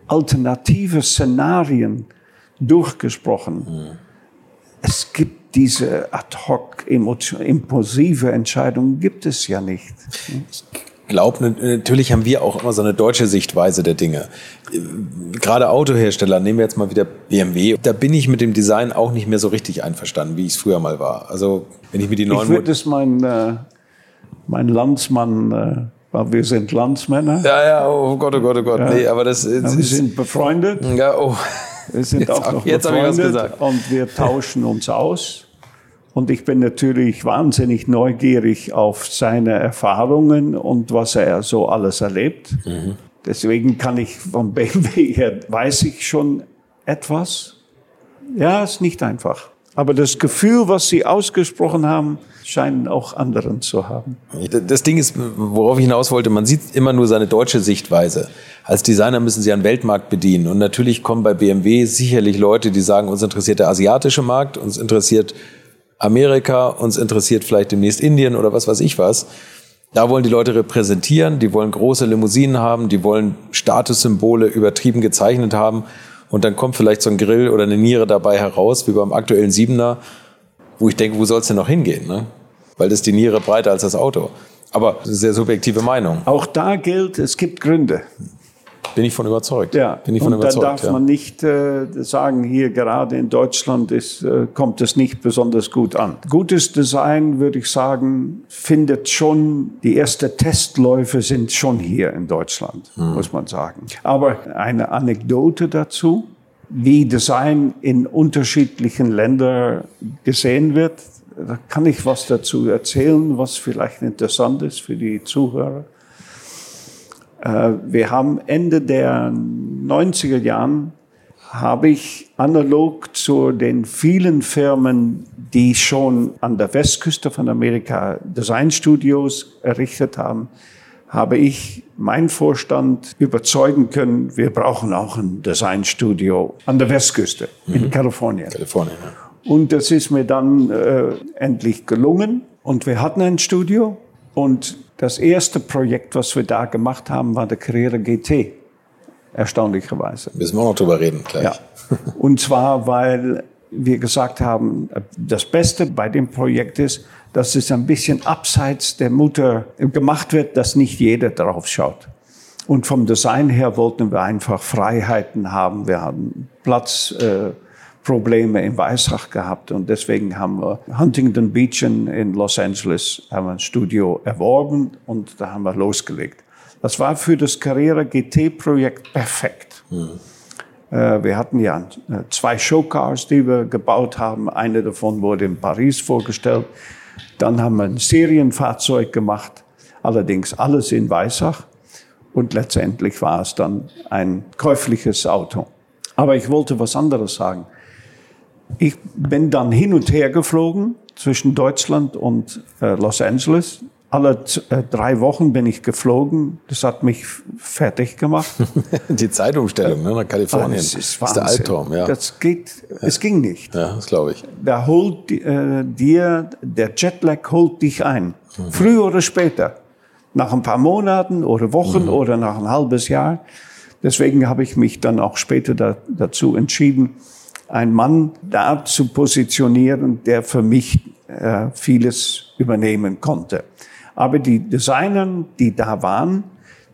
alternative Szenarien durchgesprochen. Es gibt diese ad hoc, impulsive Entscheidungen, gibt es ja nicht. Glaub, natürlich haben wir auch immer so eine deutsche Sichtweise der Dinge. Gerade Autohersteller, nehmen wir jetzt mal wieder BMW, da bin ich mit dem Design auch nicht mehr so richtig einverstanden, wie ich es früher mal war. Also wenn ich mir die Ich neuen würde es mein, äh, mein Landsmann, äh, weil wir sind Landsmänner, Ja, ja, oh Gott, oh Gott, oh Gott. Nee, aber das, ja, das wir ist. sind befreundet. Ja, oh. Wir sind Jetzt auch noch jetzt hab ich was befreundet gesagt. und wir tauschen uns aus. Und ich bin natürlich wahnsinnig neugierig auf seine Erfahrungen und was er so alles erlebt. Mhm. Deswegen kann ich vom (laughs) BMW her, weiß ich schon etwas. Ja, ist nicht einfach. Aber das Gefühl, was Sie ausgesprochen haben, scheinen auch anderen zu haben. Das Ding ist, worauf ich hinaus wollte, man sieht immer nur seine deutsche Sichtweise. Als Designer müssen sie einen Weltmarkt bedienen. Und natürlich kommen bei BMW sicherlich Leute, die sagen, uns interessiert der asiatische Markt, uns interessiert Amerika, uns interessiert vielleicht demnächst Indien oder was weiß ich was. Da wollen die Leute repräsentieren, die wollen große Limousinen haben, die wollen Statussymbole übertrieben gezeichnet haben. Und dann kommt vielleicht so ein Grill oder eine Niere dabei heraus, wie beim aktuellen Siebener, wo ich denke, wo soll es denn noch hingehen? Ne? Weil das die Niere breiter als das Auto. Aber sehr subjektive Meinung. Auch da gilt, es gibt Gründe. Bin ich von überzeugt. Ja, Bin ich von und da überzeugt. darf ja. man nicht äh, sagen, hier gerade in Deutschland ist, äh, kommt es nicht besonders gut an. Gutes Design, würde ich sagen, findet schon, die ersten Testläufe sind schon hier in Deutschland, Hm. muss man sagen. Aber eine Anekdote dazu, wie Design in unterschiedlichen Ländern gesehen wird, da kann ich was dazu erzählen, was vielleicht interessant ist für die Zuhörer. Äh, Wir haben Ende der 90er Jahren habe ich analog zu den vielen Firmen, die schon an der Westküste von Amerika Designstudios errichtet haben, habe ich meinen Vorstand überzeugen können, wir brauchen auch ein Designstudio an der Westküste in Kalifornien. Kalifornien. Ja. Und das ist mir dann äh, endlich gelungen. Und wir hatten ein Studio. Und das erste Projekt, was wir da gemacht haben, war der Carrera GT. Erstaunlicherweise. Müssen wir auch noch drüber reden gleich. Ja. Und zwar, weil wir gesagt haben, das Beste bei dem Projekt ist, dass es ein bisschen abseits der Mutter gemacht wird, dass nicht jeder drauf schaut. Und vom Design her wollten wir einfach Freiheiten haben. Wir hatten Platzprobleme äh, Probleme in Weissach gehabt und deswegen haben wir Huntington Beach in, Los Angeles haben wir ein Studio erworben und da haben wir losgelegt. Das war für das Carrera GT Projekt perfekt. Äh, Wir hatten ja äh, zwei Showcars, die wir gebaut haben. Eine davon wurde in Paris vorgestellt. Dann haben wir ein Serienfahrzeug gemacht, allerdings alles in Weissach. Und letztendlich war es dann ein käufliches Auto. Aber ich wollte was anderes sagen. Ich bin dann hin und her geflogen zwischen Deutschland und äh, Los Angeles. Alle äh, drei Wochen bin ich geflogen. Das hat mich fertig gemacht. (laughs) Die Zeitumstellung ne, nach Kalifornien. Das ist, das ist der. Albtraum, ja. Das geht, es ging nicht. ja, das glaube ich. Da holt äh, dir, der Jetlag holt dich ein. Mhm. Früher oder später. Nach ein paar Monaten oder Wochen Mhm. oder nach ein halbes Jahr. Deswegen habe ich mich dann auch später da, dazu entschieden, einen Mann da zu positionieren, der für mich äh, vieles übernehmen konnte. Aber die Designer, die da waren,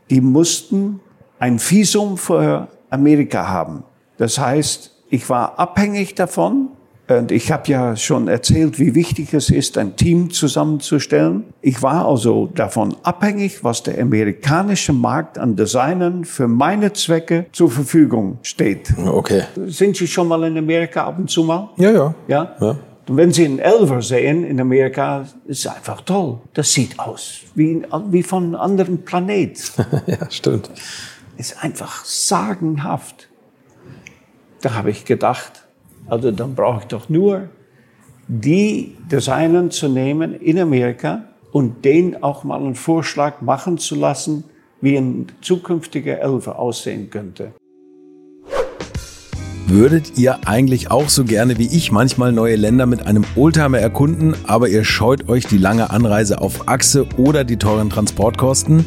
die mussten ein Visum für Amerika haben. Das heißt, ich war abhängig davon. Und ich habe ja schon erzählt, wie wichtig es ist, ein Team zusammenzustellen. Ich war also davon abhängig, was der amerikanische Markt an Designern für meine Zwecke zur Verfügung steht. Okay. Sind Sie schon mal in Amerika ab und zu mal? Ja, ja. Ja? Ja. Und wenn Sie einen Elver sehen in Amerika, ist es einfach toll. Das sieht aus wie, wie von einem anderen Planet. (laughs) ja, stimmt. ist einfach sagenhaft. Da habe ich gedacht, also dann brauche ich doch nur die Designer zu nehmen in Amerika und denen auch mal einen Vorschlag machen zu lassen, wie ein zukünftiger Elfer aussehen könnte. Würdet ihr eigentlich auch so gerne wie ich manchmal neue Länder mit einem Oldtimer erkunden, aber ihr scheut euch die lange Anreise auf Achse oder die teuren Transportkosten?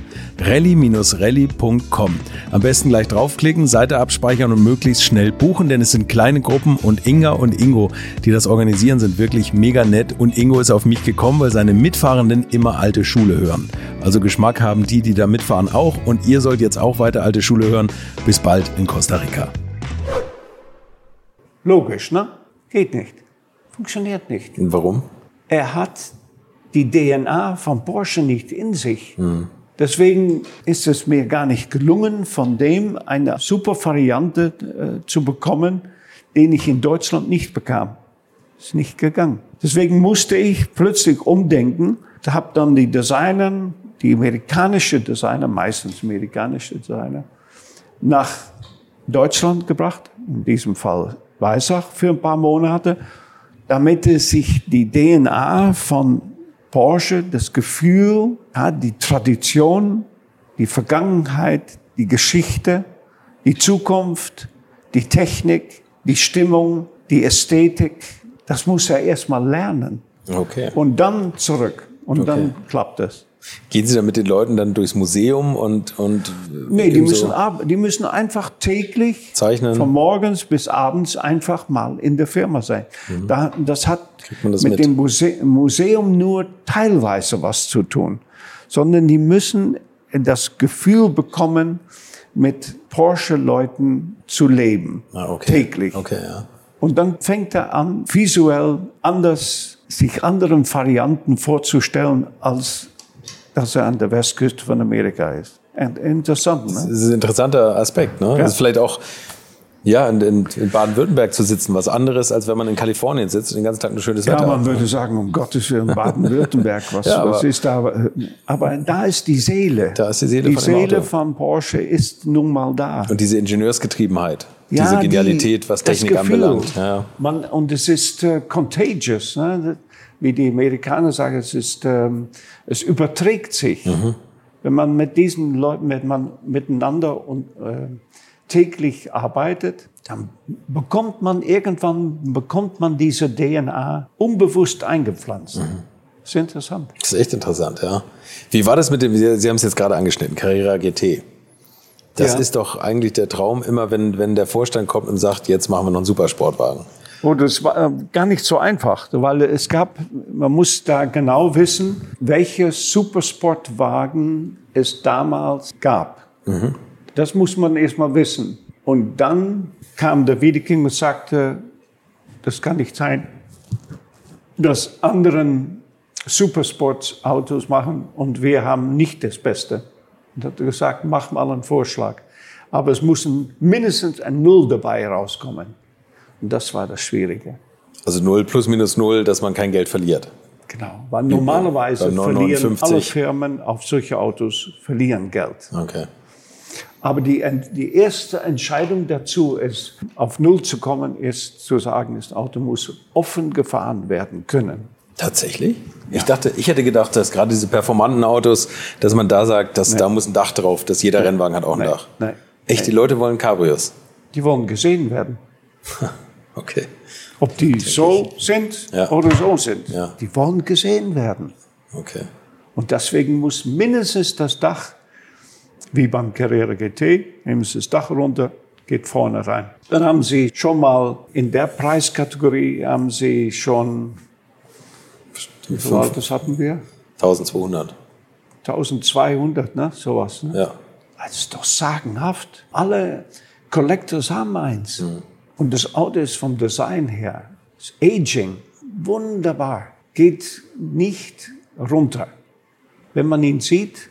rally-rally.com. Am besten gleich draufklicken, Seite abspeichern und möglichst schnell buchen, denn es sind kleine Gruppen und Inga und Ingo, die das organisieren, sind wirklich mega nett und Ingo ist auf mich gekommen, weil seine Mitfahrenden immer alte Schule hören. Also Geschmack haben die, die da mitfahren auch und ihr sollt jetzt auch weiter alte Schule hören. Bis bald in Costa Rica. Logisch, ne? Geht nicht. Funktioniert nicht. Und warum? Er hat die DNA von Porsche nicht in sich. Hm. Deswegen ist es mir gar nicht gelungen, von dem eine super Variante äh, zu bekommen, den ich in Deutschland nicht bekam. Ist nicht gegangen. Deswegen musste ich plötzlich umdenken. Habe dann die Designer, die amerikanische Designer, meistens amerikanische Designer, nach Deutschland gebracht. In diesem Fall Weissach für ein paar Monate, damit es sich die DNA von Porsche das Gefühl, ja, die Tradition, die Vergangenheit, die Geschichte, die Zukunft, die Technik, die Stimmung, die Ästhetik, das muss er erstmal lernen. Okay. Und dann zurück. Und okay. dann klappt es. Gehen Sie dann mit den Leuten dann durchs Museum und und Nee, die müssen ab, die müssen einfach täglich zeichnen von morgens bis abends einfach mal in der Firma sein. Mhm. Da, das hat das mit, mit, dem Muse Museum nur teilweise was zu tun, sondern die müssen das Gefühl bekommen, mit Porsche-Leuten zu leben, ah, okay. täglich. Okay, ja. Und dann fängt er an, visuell anders sich anderen Varianten vorzustellen als dass er an der Westküste von Amerika ist. Interessant, ne? Das ist ein interessanter Aspekt, ne? Ja. Das ist vielleicht auch, ja, in, in, Baden-Württemberg zu sitzen, was anderes, als wenn man in Kalifornien sitzt und den ganzen Tag ein schönes ja, Wetter hat. Ja, man würde sagen, um Gottes Willen, Baden-Württemberg, was, ja, was ist da? Aber da ist die Seele. Da ist die Seele die von Seele von Porsche ist nun mal da. Und diese Ingenieursgetriebenheit, ja, diese Genialität, die, was Technik anbelangt. Ja. Man, und es ist uh, contagious. Ne? Wie die Amerikaner sagen, es ist, ähm, es überträgt sich. Mhm. Wenn man mit diesen Leuten, wenn man miteinander und äh, täglich arbeitet, dann bekommt man irgendwann bekommt man diese DNA unbewusst eingepflanzt. Mhm. Das ist interessant. Das ist echt interessant, ja. Wie war das mit dem, Sie, Sie haben es jetzt gerade angeschnitten, Carrera GT. Das ja. ist doch eigentlich der Traum, immer wenn, wenn der Vorstand kommt und sagt, jetzt machen wir noch einen Supersportwagen. Oh, das war äh, gar nicht so einfach, weil es gab, man muss da genau wissen, welche Supersportwagen es damals gab. Mhm. Das muss man erstmal wissen. Und dann kam der Wiedeking und sagte, das kann nicht sein, dass anderen Supersportsautos machen und wir haben nicht das Beste. Und hat gesagt, mach mal einen Vorschlag. Aber es muss mindestens ein Null dabei rauskommen. Das war das Schwierige. Also null plus minus null, dass man kein Geld verliert. Genau, weil normalerweise verlieren alle Firmen auf solche Autos verlieren Geld. Okay. Aber die, die erste Entscheidung dazu ist, auf Null zu kommen, ist zu sagen, das Auto muss offen gefahren werden können. Tatsächlich? Ja. Ich dachte, ich hätte gedacht, dass gerade diese performanten Autos, dass man da sagt, dass Nein. da muss ein Dach drauf, dass jeder Nein. Rennwagen hat auch ein Nein. Dach. Nein. Echt, die Leute wollen Cabrios. Die wollen gesehen werden. (laughs) Okay. Ob die so sind Ja. oder so sind. Ja. Die wollen gesehen werden. Okay. Und deswegen muss mindestens das Dach, wie beim Carrera GT, nehmen Sie das Dach runter, geht vorne rein. Dann haben Sie schon mal in der Preiskategorie, haben Sie schon, wie viel Autos hatten wir? 1200. 1200, ne? sowas. Ne? Ja. Das ist doch sagenhaft. Alle Collectors haben eins. Und das Auto ist vom Design her, das Aging, wunderbar. Geht nicht runter. Wenn man ihn sieht,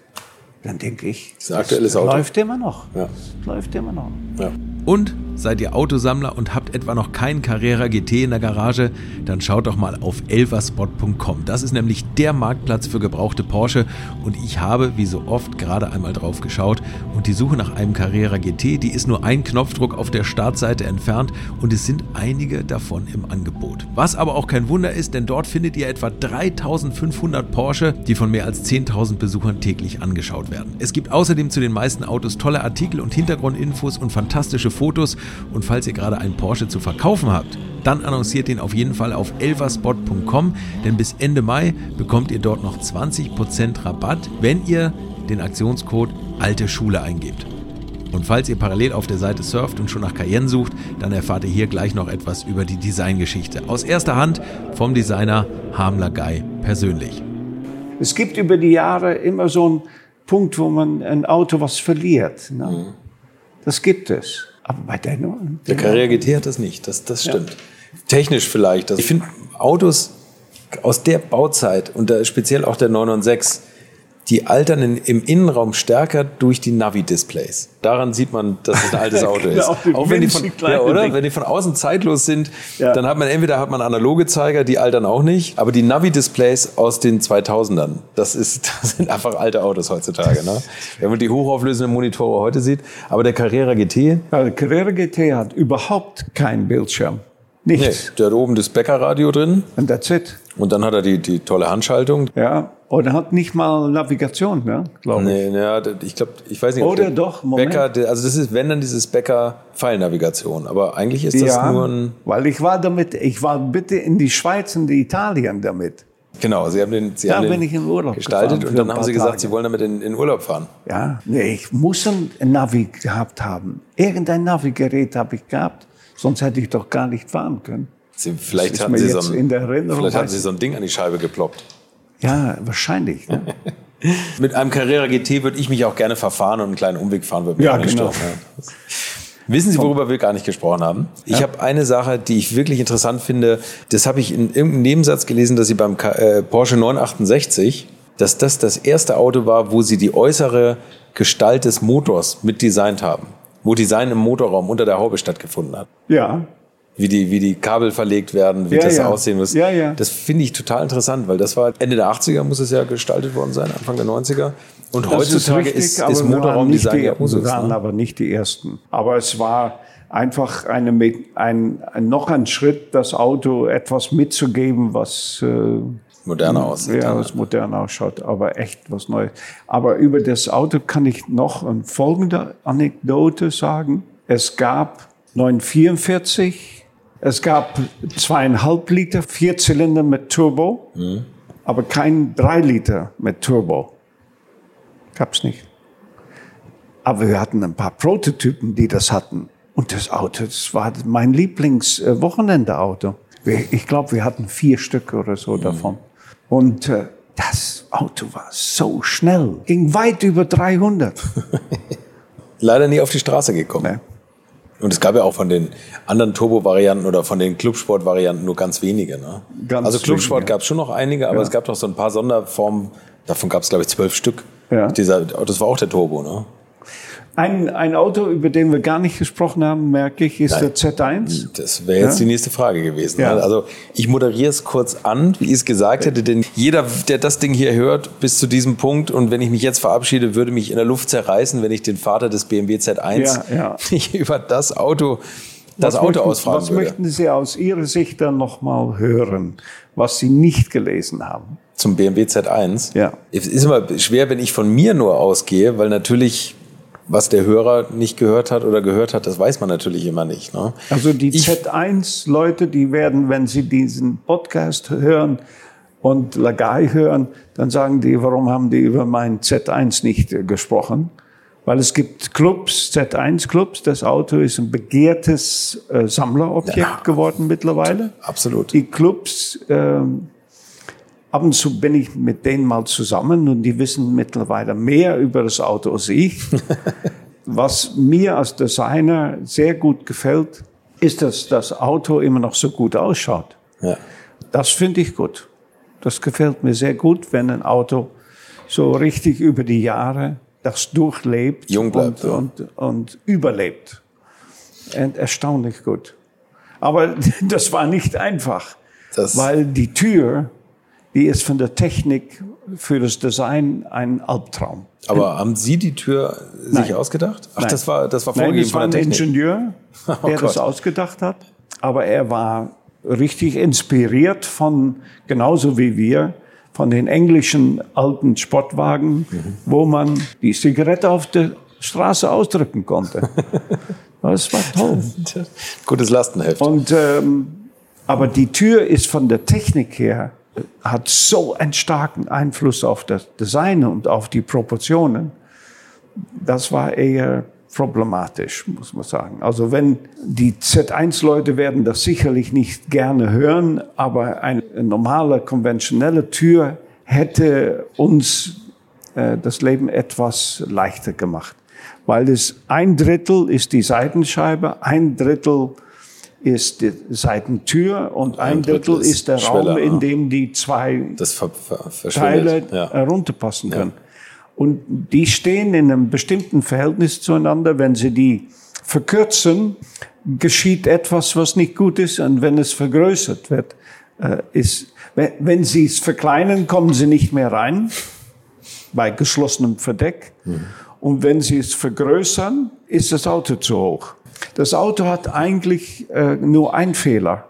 dann denke ich, das Auto. läuft immer noch. Ja. Das läuft immer noch. Ja. Und seid ihr Autosammler und habt etwa noch keinen Carrera GT in der Garage, dann schaut doch mal auf elverspot.com. Das ist nämlich der Marktplatz für gebrauchte Porsche und ich habe, wie so oft, gerade einmal drauf geschaut und die Suche nach einem Carrera GT, die ist nur ein Knopfdruck auf der Startseite entfernt und es sind einige davon im Angebot. Was aber auch kein Wunder ist, denn dort findet ihr etwa 3500 Porsche, die von mehr als 10.000 Besuchern täglich angeschaut werden. Es gibt außerdem zu den meisten Autos tolle Artikel und Hintergrundinfos und fantastische Fotos und falls ihr gerade einen Porsche zu verkaufen habt, dann annonciert ihn auf jeden Fall auf elverspot.com, denn bis Ende Mai bekommt ihr dort noch 20% Rabatt, wenn ihr den Aktionscode alte Schule eingebt. Und falls ihr parallel auf der Seite surft und schon nach Cayenne sucht, dann erfahrt ihr hier gleich noch etwas über die Designgeschichte. Aus erster Hand vom Designer Hamler Guy persönlich. Es gibt über die Jahre immer so einen Punkt, wo man ein Auto was verliert. Ne? Das gibt es. Aber bei der, Der Carrera GT hat das nicht, das, das stimmt. Technisch vielleicht. Ich finde Autos aus der Bauzeit und speziell auch der 996, die altern in, im Innenraum stärker durch die Navi-Displays. Daran sieht man, dass es ein (laughs) altes Auto ist. Genau, die auch wenn die, von, ja, oder? Wenn die von außen zeitlos sind, Ja. dann hat man entweder hat man analoge Zeiger, die altern auch nicht, aber die Navi-Displays aus den 2000ern, das, ist, (laughs) das sind einfach alte Autos heutzutage. Ne? Wenn man die hochauflösenden Monitore heute sieht, aber der Carrera GT, Ja, der Carrera GT hat überhaupt keinen Bildschirm. Nee, Nichts. der hat oben das Bäckerradio drin Und that's it. und dann hat er die, die tolle Handschaltung. Ja. Oder hat nicht mal Navigation, ne? glaube ich. Nee, ja, ich glaube, ich weiß nicht. Oder der doch, Moment. Bäcker, also das ist, wenn dann dieses Bäcker-Pfeilnavigation. Aber eigentlich ist das ja, nur ein, weil ich war damit, ich war bitte in die Schweiz und Italien damit. genau, sie haben den, sie Ja, haben den bin ich in Urlaub gestaltet und dann haben sie gesagt, Tage. sie wollen damit in, in Urlaub fahren. Ja, nee, ich muss ein Navi gehabt haben. Irgendein Navigerät habe ich gehabt, sonst hätte ich doch gar nicht fahren können. Sie, vielleicht hatten sie, so ein, vielleicht hatten sie so ein Ding an die Scheibe geploppt. Ja, wahrscheinlich. Ne? (laughs) Mit einem Carrera GT würde ich mich auch gerne verfahren und einen kleinen Umweg fahren. Würde mich Ja, genau. ja. Wissen Sie, worüber wir gar nicht gesprochen haben? Ich habe eine Sache, die ich wirklich interessant finde. Das habe ich in irgendeinem Nebensatz gelesen, dass Sie beim äh, Porsche 968, dass das das erste Auto war, wo Sie die äußere Gestalt des Motors mit designt haben. Wo Design im Motorraum unter der Haube stattgefunden hat. Ja, Wie die, wie die Kabel verlegt werden, wie Ja, das ja. aussehen muss. Ja, ja. Das finde ich total interessant, weil das war Ende der 80er muss es ja gestaltet worden sein, Anfang der 90er. Und das heutzutage richtig, ist, aber ist waren Motorraumdesign ja Usus. Wir waren Ne? aber nicht die Ersten. Aber es war einfach eine, ein, ein, noch ein Schritt, das Auto etwas mitzugeben, was, äh, Moderner aussieht. ja, was modern ausschaut, aber echt was Neues. Aber über das Auto kann ich noch eine folgende Anekdote sagen. Es gab 944, es gab zweieinhalb Liter Vierzylinder mit Turbo, aber kein drei Liter mit Turbo. Gab's nicht. Aber wir hatten ein paar Prototypen, die das hatten. Und das Auto, das war mein Lieblingswochenendeauto. Ich glaube, wir hatten vier Stück oder so davon. Und äh, das Auto war so schnell, ging weit über 300. (laughs) Leider nie auf die Straße gekommen. Nee. Und es gab ja auch von den anderen Turbo-Varianten oder von den Clubsport-Varianten nur ganz wenige. Ne? Ganz also Clubsport gab es schon noch einige, aber es gab doch so ein paar Sonderformen. Davon gab es, glaube ich, zwölf Stück. Ja. Dieser, das war auch der Turbo, ne? Ein, ein Auto, über den wir gar nicht gesprochen haben, merke ich, ist Nein. der Z1. Das wäre jetzt Ja. die nächste Frage gewesen. Ja. Ne? Also ich moderiere es kurz an, wie ich es gesagt hätte, denn jeder, der das Ding hier hört, bis zu diesem Punkt und wenn ich mich jetzt verabschiede, würde mich in der Luft zerreißen, wenn ich den Vater des BMW Z1 Ja, ja. (laughs) nicht über das Auto, das Was Auto möchten, ausfragen Was würde. möchten Sie aus Ihrer Sicht dann nochmal hören, was Sie nicht gelesen haben? Zum BMW Z1. Ja. Es ist immer schwer, wenn ich von mir nur ausgehe, weil natürlich was der Hörer nicht gehört hat oder gehört hat, das weiß man natürlich immer nicht. Ne? Also die Z1-Leute, die werden, wenn sie diesen Podcast hören und Lagai hören, dann sagen die, warum haben die über mein Z1 nicht äh, gesprochen? Weil es gibt Clubs, Z1-Clubs. Das Auto ist ein begehrtes äh, Sammlerobjekt ja, geworden mittlerweile. Absolut. Die Clubs, äh, ab und zu bin ich mit denen mal zusammen und die wissen mittlerweile mehr über das Auto als ich. (laughs) Was mir als Designer sehr gut gefällt, ist, dass das Auto immer noch so gut ausschaut. Ja. Das finde ich gut. Das gefällt mir sehr gut, wenn ein Auto so richtig über die Jahre das durchlebt Jung bleibt, und, und, und überlebt. Und erstaunlich gut. Aber (laughs) das war nicht einfach, das weil die Tür, die ist von der Technik für das Design ein Albtraum. Aber haben Sie die Tür sich Nein. ausgedacht? Ach, Nein. das war das war vorgegeben Nein, das war ein Ingenieur, (laughs) oh der oh das ausgedacht hat. Aber er war richtig inspiriert von genauso wie wir von den englischen alten Sportwagen, mhm. wo man die Zigarette auf der Straße ausdrücken konnte. (laughs) Das war toll. Gutes Lastenheft. Und, ähm, aber die Tür ist von der Technik her, hat so einen starken Einfluss auf das Design und auf die Proportionen. Das war eher problematisch, muss man sagen. Also wenn die Z1-Leute werden das sicherlich nicht gerne hören, aber eine normale, konventionelle Tür hätte uns äh, das Leben etwas leichter gemacht. Weil es ein Drittel ist die Seitenscheibe, ein Drittel ist die Seitentür und ein, ein Drittel, Drittel, ist der Raum, in dem die zwei Teile ja. herunterpassen können. Ja. Und die stehen in einem bestimmten Verhältnis zueinander. Wenn sie die verkürzen, geschieht etwas, was nicht gut ist. Und wenn es vergrößert wird, äh, ist, wenn, sie es verkleinern, kommen sie nicht mehr rein bei geschlossenem Verdeck. Mhm. Und wenn sie es vergrößern, ist das Auto zu hoch. Das Auto hat eigentlich äh, nur einen Fehler.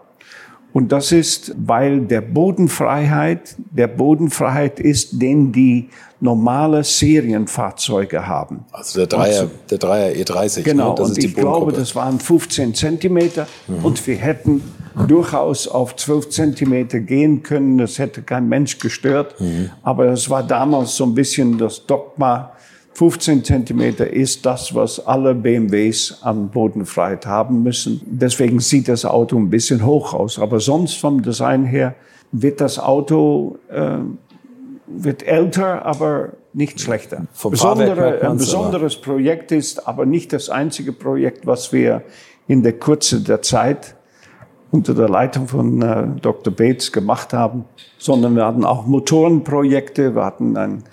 Und das ist, weil der Bodenfreiheit, der Bodenfreiheit ist, den die normale Serienfahrzeuge haben. Also der Dreier, also, der Dreier E30. Ne? Genau, ne? und ich glaube, das waren 15 Zentimeter mhm. und wir hätten durchaus auf 12 Zentimeter gehen können. Das hätte kein Mensch gestört. Mhm. Aber das war damals so ein bisschen das Dogma. 15 Zentimeter ist das, was alle BMWs an Bodenfreiheit haben müssen. Deswegen sieht das Auto ein bisschen hoch aus. Aber sonst vom Design her wird das Auto äh, wird älter, aber nicht schlechter. Besondere, ein besonderes aber. Projekt ist aber nicht das einzige Projekt, was wir in der Kürze der Zeit unter der Leitung von äh, Dr. Bates gemacht haben, sondern wir hatten auch Motorenprojekte, wir hatten einen,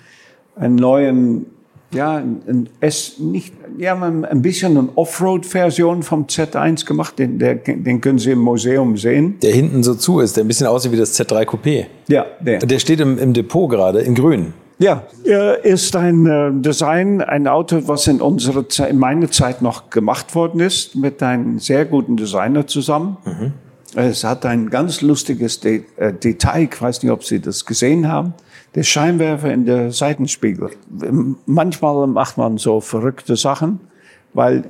einen neuen ja, ein, es nicht, ja, ein bisschen eine Offroad-Version vom Z1 gemacht, den, der, den können Sie im Museum sehen. Der hinten so zu ist, der ein bisschen aussieht wie das Z3 Coupé. Ja, der. Der steht im, im Depot gerade, in grün. Ja, er ist ein äh, Design, ein Auto, was in unserer Zeit, in meiner Zeit noch gemacht worden ist, mit einem sehr guten Designer zusammen. Mhm. Es hat ein ganz lustiges De äh, Detail, ich weiß nicht, ob Sie das gesehen haben der Scheinwerfer in der Seitenspiegel. Manchmal macht man so verrückte Sachen, weil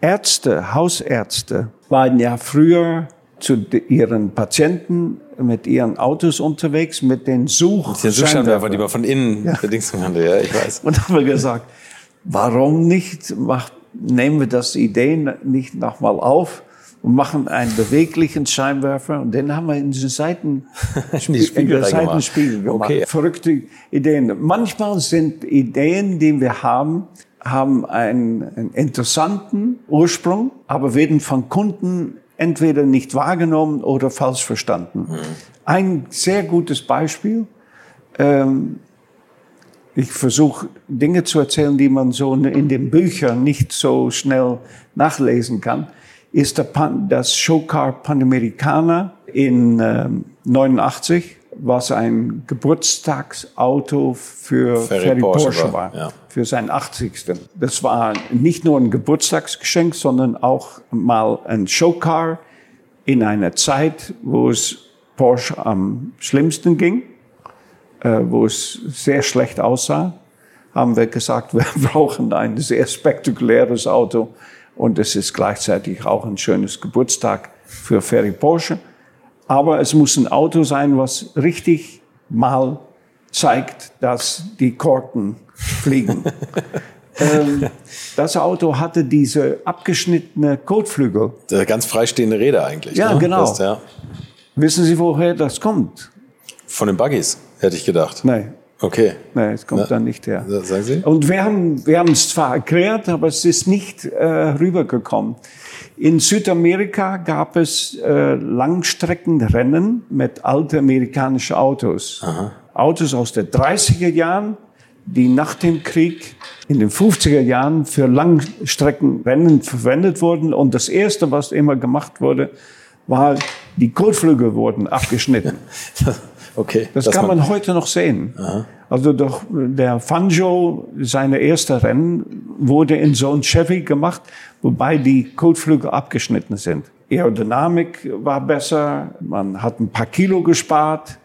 Ärzte, Hausärzte waren ja früher zu ihren Patienten mit ihren Autos unterwegs, mit den Such mit den Suchscheinwerfer, die man von innen ja. verdingsen konnte, ja, ich weiß. (laughs) Und haben wir gesagt, warum nicht, macht, nehmen wir das Idee nicht nochmal auf und machen einen beweglichen Scheinwerfer und den haben wir in den Seiten, (laughs) Seitenspiegel gemacht. Okay. Verrückte Ideen. Manchmal sind Ideen, die wir haben, haben einen, einen interessanten Ursprung, aber werden von Kunden entweder nicht wahrgenommen oder falsch verstanden. Mhm. Ein sehr gutes Beispiel. Ähm, ich versuche Dinge zu erzählen, die man so in den Büchern nicht so schnell nachlesen kann ist das Showcar Panamericana in ähm, 89, was ein Geburtstagsauto für Ferry, Ferry Porsche, Porsche, war, ja. für seinen 80. Das war nicht nur ein Geburtstagsgeschenk, sondern auch mal ein Showcar in einer Zeit, wo es Porsche am schlimmsten ging, äh, wo es sehr schlecht aussah haben wir gesagt, (laughs) wir brauchen ein sehr spektakuläres Auto und es ist gleichzeitig auch ein schönes Geburtstag für Ferry Porsche. Aber es muss ein Auto sein, was richtig mal zeigt, dass die Korken fliegen. (laughs) ähm, das Auto hatte diese abgeschnittene Kotflügel. Ganz freistehende Räder eigentlich. Ja, ne? genau. Das, ja. Wissen Sie, woher das kommt? Von den Buggies, hätte ich gedacht. Nein, Okay. nein, es kommt Na, dann nicht her. Sagen Sie? Und wir haben, wir haben es zwar erklärt, aber es ist nicht äh, rübergekommen. In Südamerika gab es äh, Langstreckenrennen mit alten amerikanischen Autos. Autos aus den 30er Jahren, die nach dem Krieg in den 50er Jahren für Langstreckenrennen verwendet wurden. Und das Erste, was immer gemacht wurde, war, die Kotflügel wurden abgeschnitten. (laughs) Okay. Das kann man heute noch sehen. Also doch der Fangio, seine erste Rennen wurde in so ein Chevy gemacht, wobei die Kotflügel abgeschnitten sind. Aerodynamik war besser, man hat ein paar Kilo gespart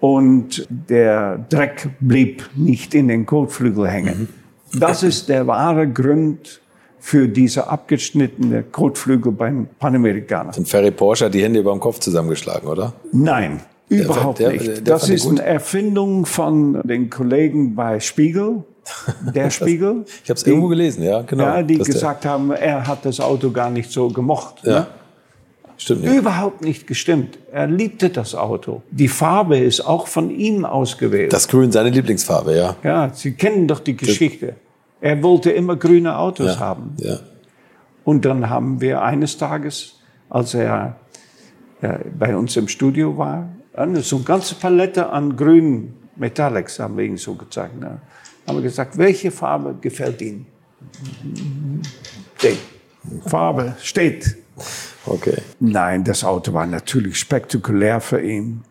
und der Dreck blieb nicht in den Kotflügel hängen. Das ist der wahre Grund für diese abgeschnittene Kotflügel beim Panamerikaner. Und Ferry Porsche hat die Hände über dem Kopf zusammengeschlagen, oder? Nein, überhaupt der- nicht. der das ist eine Erfindung von den Kollegen bei Spiegel, (laughs) der Spiegel. Ich habe es irgendwo gelesen, ja, genau. Ja, die gesagt haben, er hat das Auto gar nicht so gemocht. Ja. Ne? Stimmt nicht. Überhaupt nicht gestimmt. Er liebte das Auto. Die Farbe ist auch von ihm ausgewählt. Das Grün, seine Lieblingsfarbe, ja. ja, Sie kennen doch die Geschichte. Er wollte immer grüne Autos Ja. haben. ja. Und dann haben wir eines Tages, als er äh, bei uns im Studio war, so eine ganze Palette an grünen Metallics haben wir ihm so gezeigt. Ne? Haben wir gesagt, welche Farbe gefällt Ihnen? Die Farbe steht. Okay. Nein, das Auto war natürlich spektakulär für ihn.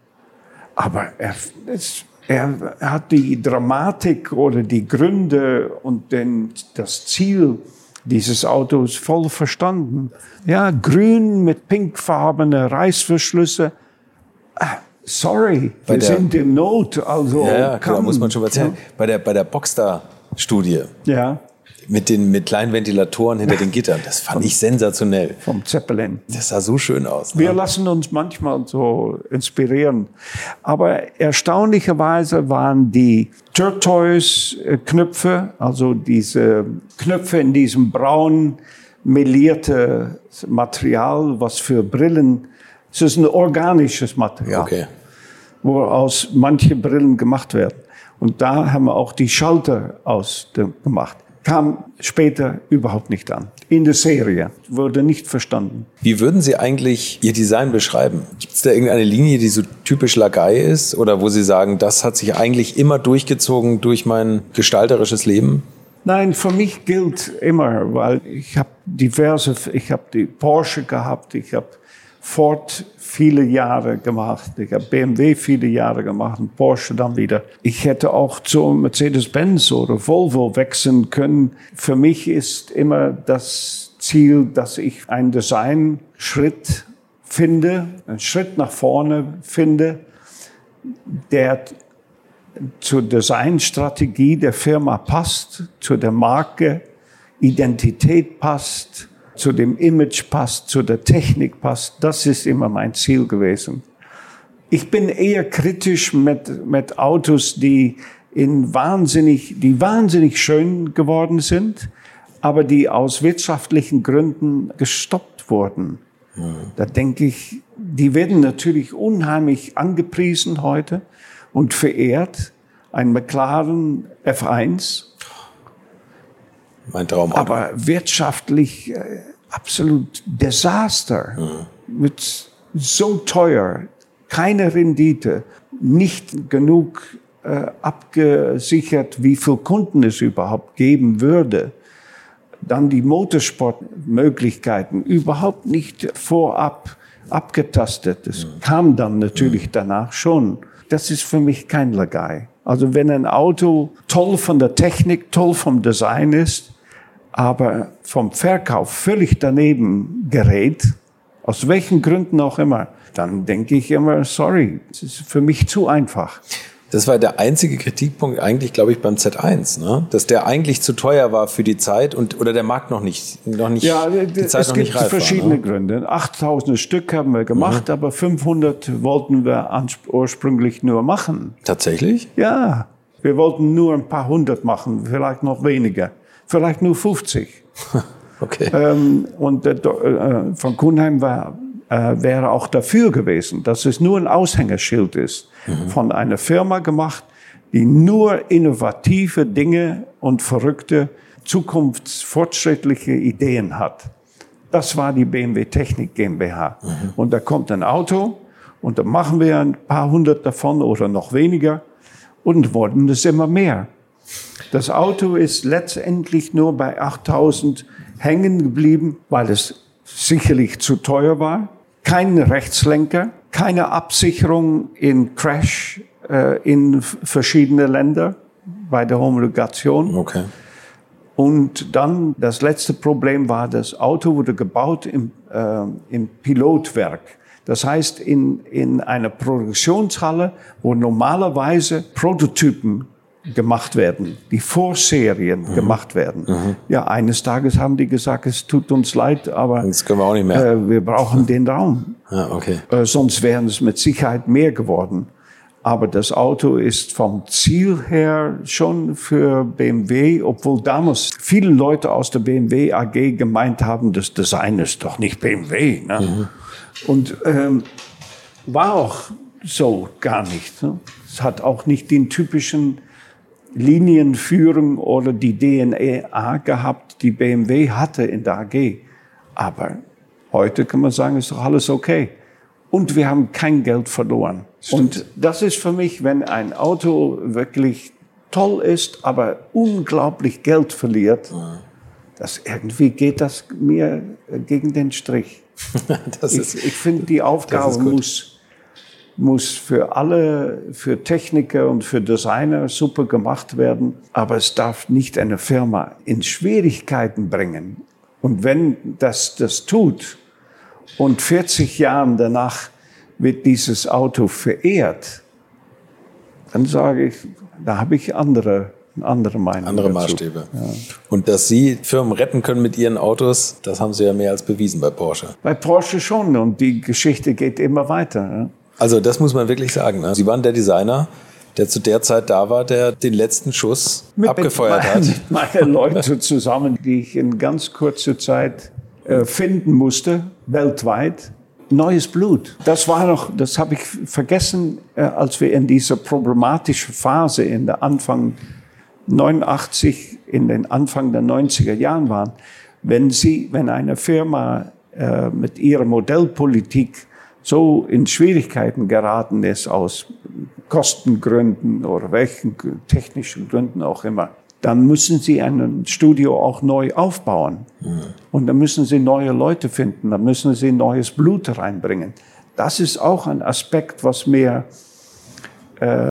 Aber er, es, er hat die Dramatik oder die Gründe und den, das Ziel dieses Autos voll verstanden. Ja, grün mit pinkfarbene Reißverschlüsse. Sorry, Bei wir der- sind in Not. Also Ja, ja, klar, muss man schon erzählen. Bei der, bei der Boxster-Studie Ja, mit den mit kleinen Ventilatoren hinter den Gittern, das fand ich sensationell. vom Zeppelin. Das sah so schön aus. Wir Ne? lassen uns manchmal so inspirieren. Aber erstaunlicherweise waren die Turquoise-Knöpfe, also diese Knöpfe in diesem braun melierte Material, was für Brillen, es ist ein organisches Material, Okay. woraus manche Brillen gemacht werden. Und da haben wir auch die Schalter aus dem, gemacht. Kam später überhaupt nicht an. In der Serie wurde nicht verstanden. Wie würden Sie eigentlich Ihr Design beschreiben? Gibt es da irgendeine Linie, die so typisch Lagai ist? Oder wo Sie sagen, das hat sich eigentlich immer durchgezogen durch mein gestalterisches Leben? Nein, für mich gilt immer, weil ich habe diverse, ich habe die Porsche gehabt, ich habe Ford viele Jahre gemacht, ich habe BMW viele Jahre gemacht und Porsche dann wieder. Ich hätte auch zu Mercedes-Benz oder Volvo wechseln können. Für mich ist immer das Ziel, dass ich einen Designschritt finde, einen Schritt nach vorne finde, der zur Designstrategie der Firma passt, zu der Marke, Identität passt, zu dem Image passt, zu der Technik passt. Das ist immer mein Ziel gewesen. Ich bin eher kritisch mit, mit Autos, die in wahnsinnig, die wahnsinnig schön geworden sind, aber die aus wirtschaftlichen Gründen gestoppt wurden. Da denke ich, die werden natürlich unheimlich angepriesen heute und verehrt. Ein McLaren F1, Mein Traumauto. aber wirtschaftlich äh, absolut Desaster. Mit so teuer, keine Rendite, nicht genug äh, abgesichert, wie viel Kunden es überhaupt geben würde. Dann die Motorsportmöglichkeiten überhaupt nicht vorab abgetastet. Das kam dann natürlich danach schon. Das ist für mich kein Lagai. Also wenn ein Auto toll von der Technik, toll vom Design ist, aber vom Verkauf völlig daneben gerät, aus welchen Gründen auch immer, dann denke ich immer, sorry, es ist für mich zu einfach. Das war der einzige Kritikpunkt eigentlich, glaube ich, beim Z1, ne? dass der eigentlich zu teuer war für die Zeit und oder der Markt noch nicht, noch nicht ja, die Zeit es noch gibt nicht reif verschiedene war, ne? Gründe. 8000 Stück haben wir gemacht, mhm. aber 500 wollten wir ursprünglich nur machen. Tatsächlich? Ja, wir wollten nur ein paar hundert machen, vielleicht noch weniger, vielleicht nur 50. (laughs) okay. Ähm, und äh, von Kuhnheim war äh, wäre auch dafür gewesen, dass es nur ein Aushängeschild ist mhm. von einer Firma gemacht, die nur innovative Dinge und verrückte, zukunftsfortschrittliche Ideen hat. Das war die BMW Technik GmbH. Mhm. Und da kommt ein Auto und da machen wir ein paar hundert davon oder noch weniger und wurden es immer mehr. Das Auto ist letztendlich nur bei 8000 hängen geblieben, weil es sicherlich zu teuer war kein Rechtslenker, keine Absicherung in Crash äh, in verschiedene Länder bei der Homologation. Okay. Und dann das letzte Problem war, das Auto wurde gebaut im, äh, im Pilotwerk. Das heißt, in, in einer Produktionshalle, wo normalerweise Prototypen gemacht werden, die Vorserien mhm. gemacht werden. Mhm. Ja, eines Tages haben die gesagt, es tut uns leid, aber das können wir, auch nicht mehr. Äh, wir brauchen den Raum. (laughs) Ja, okay. Äh, sonst wären es mit Sicherheit mehr geworden. Aber das Auto ist vom Ziel her schon für BMW, obwohl damals viele Leute aus der BMW AG gemeint haben, das Design ist doch nicht BMW. Ne? Mhm. Und ähm, war auch so gar nicht. Ne? Es hat auch nicht den typischen Linienführung oder die DNA gehabt, die BMW hatte in der AG. Aber heute kann man sagen, ist doch alles okay. Und wir haben kein Geld verloren. Stimmt. Und das ist für mich, wenn ein Auto wirklich toll ist, aber unglaublich Geld verliert, das irgendwie geht das mir gegen den Strich. (laughs) ich, ich finde, die Aufgabe muss muss für alle, für Techniker und für Designer super gemacht werden. Aber es darf nicht eine Firma in Schwierigkeiten bringen. Und wenn das das tut und 40 Jahren danach wird dieses Auto verehrt, dann sage ich, da habe ich andere andere Meinung. Andere. Maßstäbe. Ja. Und dass Sie Firmen retten können mit Ihren Autos, das haben Sie ja mehr als bewiesen bei Porsche. Bei Porsche schon. Und die Geschichte geht immer weiter. Also das muss man wirklich sagen. Ne? Sie waren der Designer, der zu der Zeit da war, der den letzten Schuss mit, abgefeuert mit hat. (laughs) Meine Leute zusammen, die ich in ganz kurzer Zeit äh, finden musste, weltweit. Neues Blut. Das war noch, das habe ich vergessen, äh, als wir in dieser problematischen Phase in der Anfang 89, in den Anfang der 90er Jahren waren. Wenn Sie, wenn eine Firma äh, mit ihrer Modellpolitik so in Schwierigkeiten geraten ist aus Kostengründen oder welchen technischen Gründen auch immer, dann müssen sie ein Studio auch neu aufbauen. Mhm. Und dann müssen sie neue Leute finden, dann müssen sie neues Blut reinbringen. Das ist auch ein Aspekt, was mir äh,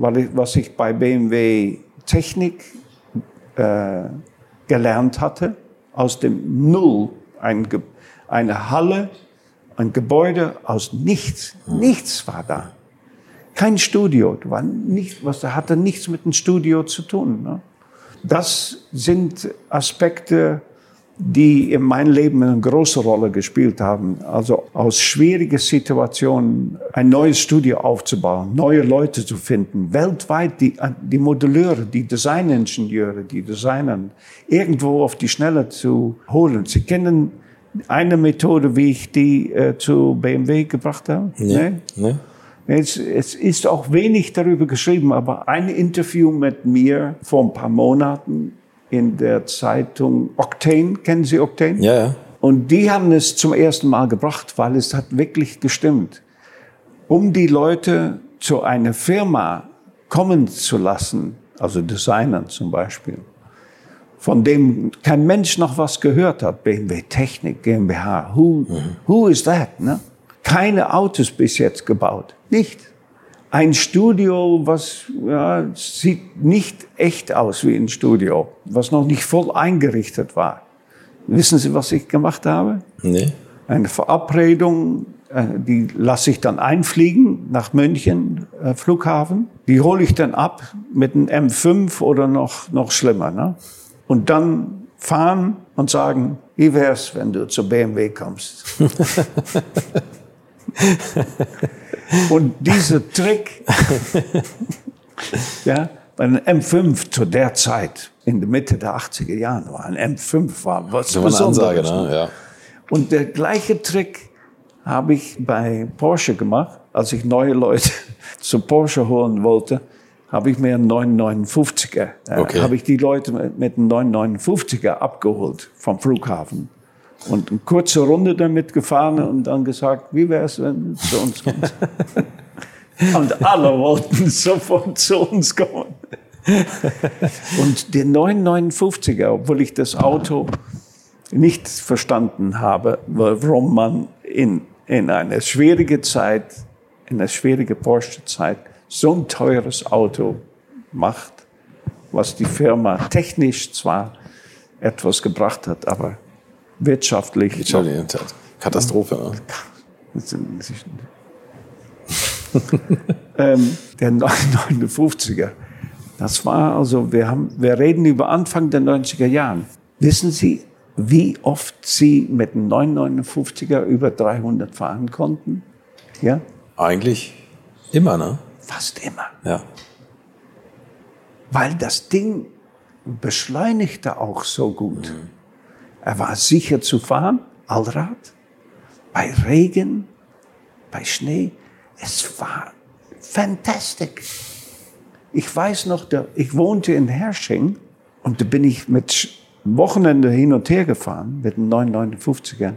was ich bei BMW Technik äh, gelernt hatte, aus dem Null, ein, eine Halle, ein Gebäude aus nichts. Nichts war da. Kein Studio, war nicht, was hatte nichts mit dem Studio zu tun. Ne? Das sind Aspekte, die in meinem Leben eine große Rolle gespielt haben. Also aus schwierigen Situationen ein neues Studio aufzubauen, neue Leute zu finden, weltweit die, die Modelleure, die Designingenieure, die Designer irgendwo auf die Schnelle zu holen. Sie kennen eine Methode, wie ich die äh, zu BMW gebracht habe? Nee. nee? Es, es, ist auch wenig darüber geschrieben, aber ein Interview mit mir vor ein paar Monaten in der Zeitung Octane. Kennen Sie Octane? Ja, ja. Und die haben es zum ersten Mal gebracht, weil es hat wirklich gestimmt. Um die Leute zu einer Firma kommen zu lassen, also Designern zum Beispiel, von dem kein Mensch noch was gehört hat, BMW Technik GmbH, who, mhm. who is that? Ne? Keine Autos bis jetzt gebaut, nicht ein Studio, was ja, sieht nicht echt aus wie ein Studio, was noch nicht voll eingerichtet war. Wissen Sie, was ich gemacht habe? Nee. Eine Verabredung, äh, die lasse ich dann einfliegen nach München, äh, Flughafen. Die hole ich dann ab mit einem M5 oder noch, noch schlimmer. Ne? Und dann fahren und sagen, wie wär's, wenn du zur BMW kommst? (laughs) (laughs) Und dieser Trick, (laughs) ja, einem M5 zu der Zeit, in der Mitte der 80er Jahre, war ein M5 war was war eine Ansage, ne? ja. Und der gleiche Trick habe ich bei Porsche gemacht, als ich neue Leute (laughs) zu Porsche holen wollte, habe ich mir einen 959er, äh, okay. habe ich die Leute mit einem 959er abgeholt vom Flughafen und eine kurze Runde damit gefahren und dann gesagt, wie wäre es, wenn du zu uns kommst? (laughs) und alle wollten sofort zu uns kommen. und der 959er, obwohl ich das Auto nicht verstanden habe, warum man in, in einer schwierigen Zeit, in einer schwierigen Porsche-Zeit, so ein teures Auto macht, was die Firma technisch zwar etwas gebracht hat, aber wirtschaftlich. Wirtschaftlich, Katastrophe. Ne? (laughs) ähm, der 59er. Das war also, wir, haben, wir reden über Anfang der 90er Jahren. Wissen Sie, wie oft Sie mit dem 959er über 300 fahren konnten? Ja? Eigentlich immer, ne? Fast immer. Ja. Weil das Ding beschleunigte auch so gut. Mhm. Er war sicher zu fahren, Allrad, bei Regen, bei Schnee. Es war fantastisch. Ich weiß noch, ich wohnte in Hersching und da bin ich mit Wochenende hin und her gefahren mit einem 959er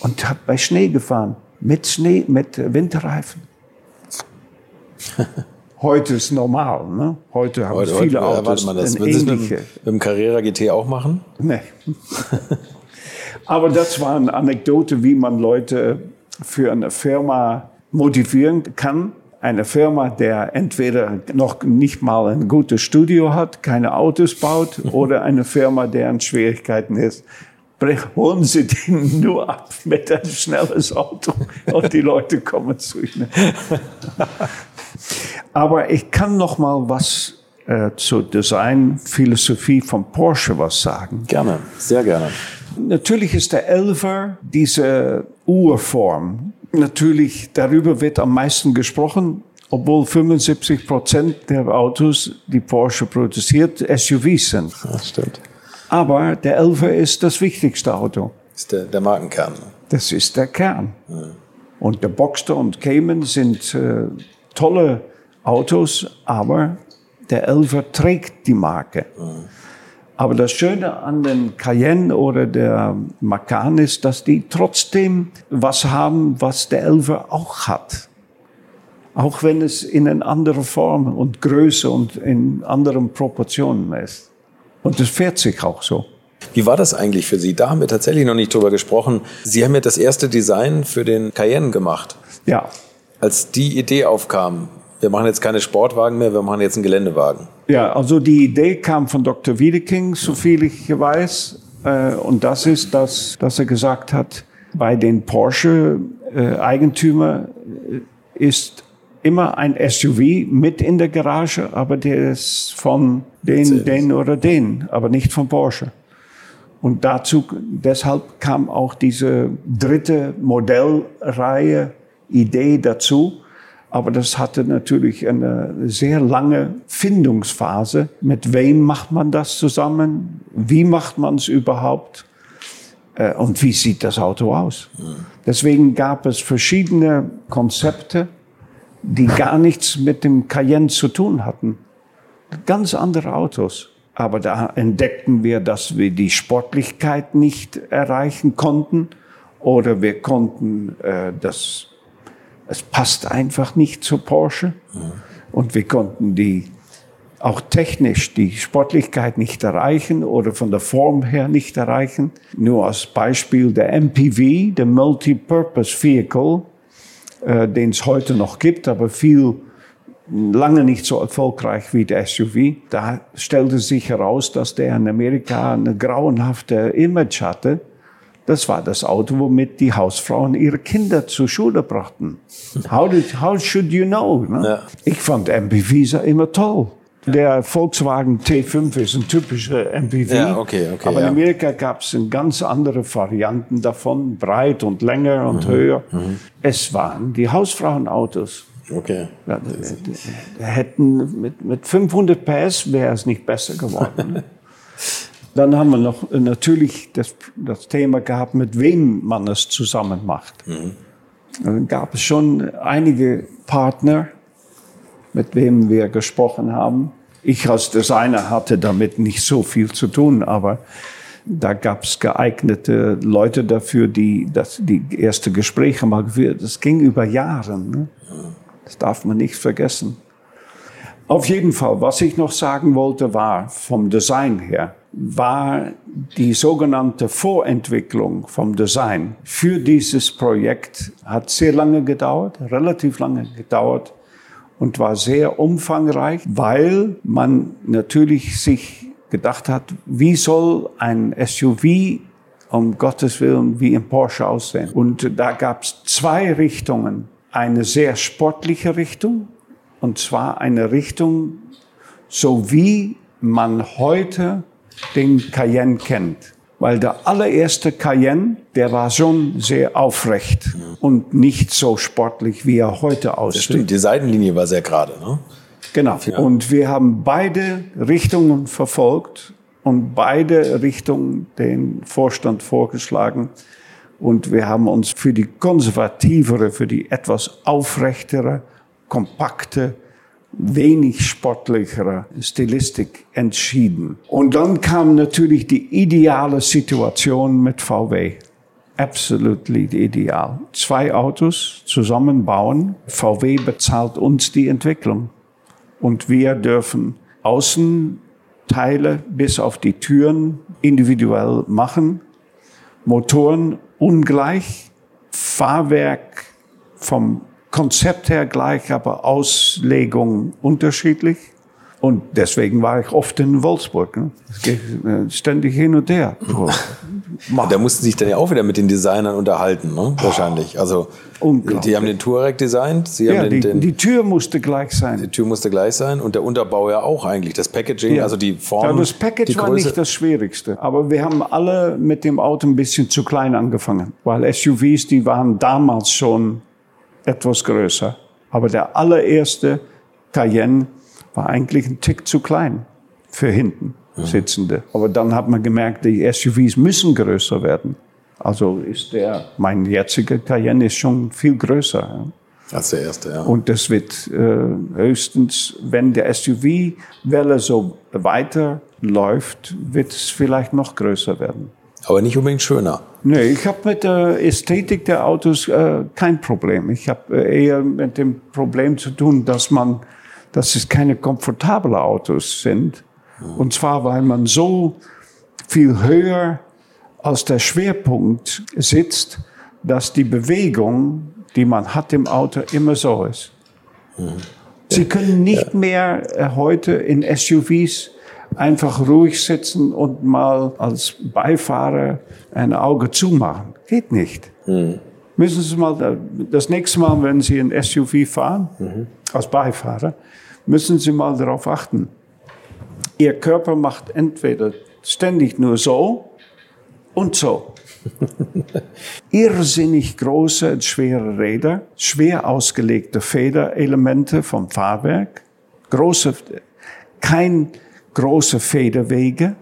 und habe bei Schnee gefahren, mit Schnee, mit Winterreifen. (laughs) Heute ist normal, ne? Heute haben heute, viele heute, Autos ja, das. Würden Sie mit, mit dem Carrera GT auch machen? Nee. (laughs) Aber das war eine Anekdote, wie man Leute für eine Firma motivieren kann. Eine Firma, der entweder noch nicht mal ein gutes Studio hat, keine Autos baut, (laughs) oder eine Firma, der in Schwierigkeiten ist. Holen Sie den nur ab mit einem schnelles Auto und die Leute kommen zu Ihnen. (laughs) Aber ich kann noch mal was äh, zur Designphilosophie von Porsche was sagen. Gerne, sehr gerne. Natürlich ist der Elfer diese Urform. Natürlich, darüber wird am meisten gesprochen, obwohl 75 Prozent der Autos, die Porsche produziert, SUVs sind. Das stimmt. Aber der Elfer ist das wichtigste Auto. Das ist der, der Markenkern. Das ist der Kern. Ja. Und der Boxster und Cayman sind äh, tolle Autos, aber der Elfer trägt die Marke. Aber das Schöne an den Cayenne oder der Macan ist, dass die trotzdem was haben, was der Elfer auch hat. Auch wenn es in einer anderen Form und Größe und in anderen Proportionen ist. Und es fährt sich auch so. Wie war das eigentlich für Sie? Da haben wir tatsächlich noch nicht drüber gesprochen. Sie haben ja das erste Design für den Cayenne gemacht. Ja. Als die Idee aufkam, wir machen jetzt keine Sportwagen mehr, wir machen jetzt einen Geländewagen. Ja, also die Idee kam von Dr. Wiedeking, so viel ich weiß. Äh, und das ist, dass, dass er gesagt hat, bei den Porsche-Eigentümer äh, ist immer ein SUV mit in der Garage, aber der ist von den, den oder den, aber nicht von Porsche. Und dazu, deshalb kam auch diese dritte Modellreihe Idee dazu. Aber das hatte natürlich eine sehr lange Findungsphase. Mit wem macht man das zusammen? Wie macht man es überhaupt? Äh, und wie sieht das Auto aus? Deswegen gab es verschiedene Konzepte, die gar nichts mit dem Cayenne zu tun hatten. Ganz andere Autos. Aber da entdeckten wir, dass wir die Sportlichkeit nicht erreichen konnten oder wir konnten äh, das es passt einfach nicht zu Porsche. Und wir konnten die auch technisch die Sportlichkeit nicht erreichen oder von der Form her nicht erreichen. Nur als Beispiel der MPV, der Multipurpose Vehicle, äh, den es heute noch gibt, aber viel lange nicht so erfolgreich wie der SUV. Da stellte sich heraus, dass der in Amerika eine grauenhafte Image hatte das war das Auto, womit die Hausfrauen ihre Kinder zur Schule brachten. How, did, how should you know? Ne? Ja. Ich fand MPVs immer toll. Der Volkswagen T5 ist ein typischer MPV. Ja, okay, okay, aber in Amerika gab es ganz andere Varianten davon, breit und länger und mhm, höher. Mhm. Es waren die Hausfrauenautos. Okay. Ja, hätten mit, mit 500 PS wäre es nicht besser geworden. (laughs) Dann haben wir noch äh, natürlich das, das Thema gehabt, mit wem man es zusammen macht. Mhm. Dann gab es schon einige Partner, mit wem wir gesprochen haben. Ich als Designer hatte damit nicht so viel zu tun, aber da gab es geeignete Leute dafür, die das, die erste Gespräche mal geführt. Das ging über Jahre. Ne? Das darf man nicht vergessen. Auf jeden Fall, was ich noch sagen wollte, war vom Design her war die sogenannte Vorentwicklung vom Design für dieses Projekt hat sehr lange gedauert, relativ lange gedauert und war sehr umfangreich, weil man natürlich sich gedacht hat, wie soll ein SUV um Gottes Willen wie im Porsche aussehen. Und da gab es zwei Richtungen. Eine sehr sportliche Richtung, und zwar eine Richtung, so wie man heute den Cayenne kennt. Weil der allererste Cayenne, der war schon sehr aufrecht und nicht so sportlich, wie er heute aussieht. Das stimmt, die Seitenlinie war sehr gerade, ne? Genau. Ja. Und wir haben beide Richtungen verfolgt und beide Richtungen den Vorstand vorgeschlagen. Und wir haben uns für die konservativere, für die etwas aufrechtere, kompakte wenig sportlichere Stilistik entschieden. Und dann kam natürlich die ideale Situation mit VW. Absolutely ideal. Zwei Autos zusammenbauen. VW bezahlt uns die Entwicklung. Und wir dürfen Außenteile bis auf die Türen individuell machen. Motoren ungleich. Fahrwerk vom Konzept her gleich, aber Auslegung unterschiedlich. Und deswegen war ich oft in Wolfsburg. Ne? Äh, ständig hin und her. So. da mussten sich dann ja auch wieder mit den Designern unterhalten, ne? wahrscheinlich. Also die haben den Touareg designt. Sie ja, haben den, die, den, die Tür musste gleich sein. Die Tür musste gleich sein und der Unterbau ja auch eigentlich. Das Packaging, ja. also die Form. Ja, das Package war nicht das Schwierigste. Aber wir haben alle mit dem Auto ein bisschen zu klein angefangen. Weil SUVs, die waren damals schon etwas größer. Aber der allererste Cayenne war eigentlich ein Tick zu klein für hinten sitzende. Aber dann hat man gemerkt, die SUVs müssen größer werden. Also ist der, mein jetziger Cayenne ist schon viel größer. Als der erste, ja. Und das wird äh, höchstens, wenn der SUV-Welle so weiterläuft, wird es vielleicht noch größer werden. Aber nicht unbedingt schöner. Nee, ich habe mit der Ästhetik der Autos äh, kein Problem. Ich habe äh, eher mit dem Problem zu tun, dass man, dass es keine komfortablen Autos sind. Und zwar, weil man so viel höher als der Schwerpunkt sitzt, dass die Bewegung, die man hat im Auto, immer so ist. Sie können nicht mehr äh, heute in SUVs einfach ruhig sitzen und mal als Beifahrer ein Auge zumachen. Geht nicht. Müssen Sie mal, das nächste Mal, wenn Sie ein SUV fahren, als Beifahrer, müssen Sie mal darauf achten. Ihr Körper macht entweder ständig nur so und so. (laughs) Irrsinnig große, schwere Räder, schwer ausgelegte Federelemente vom Fahrwerk, große, kein große Federwege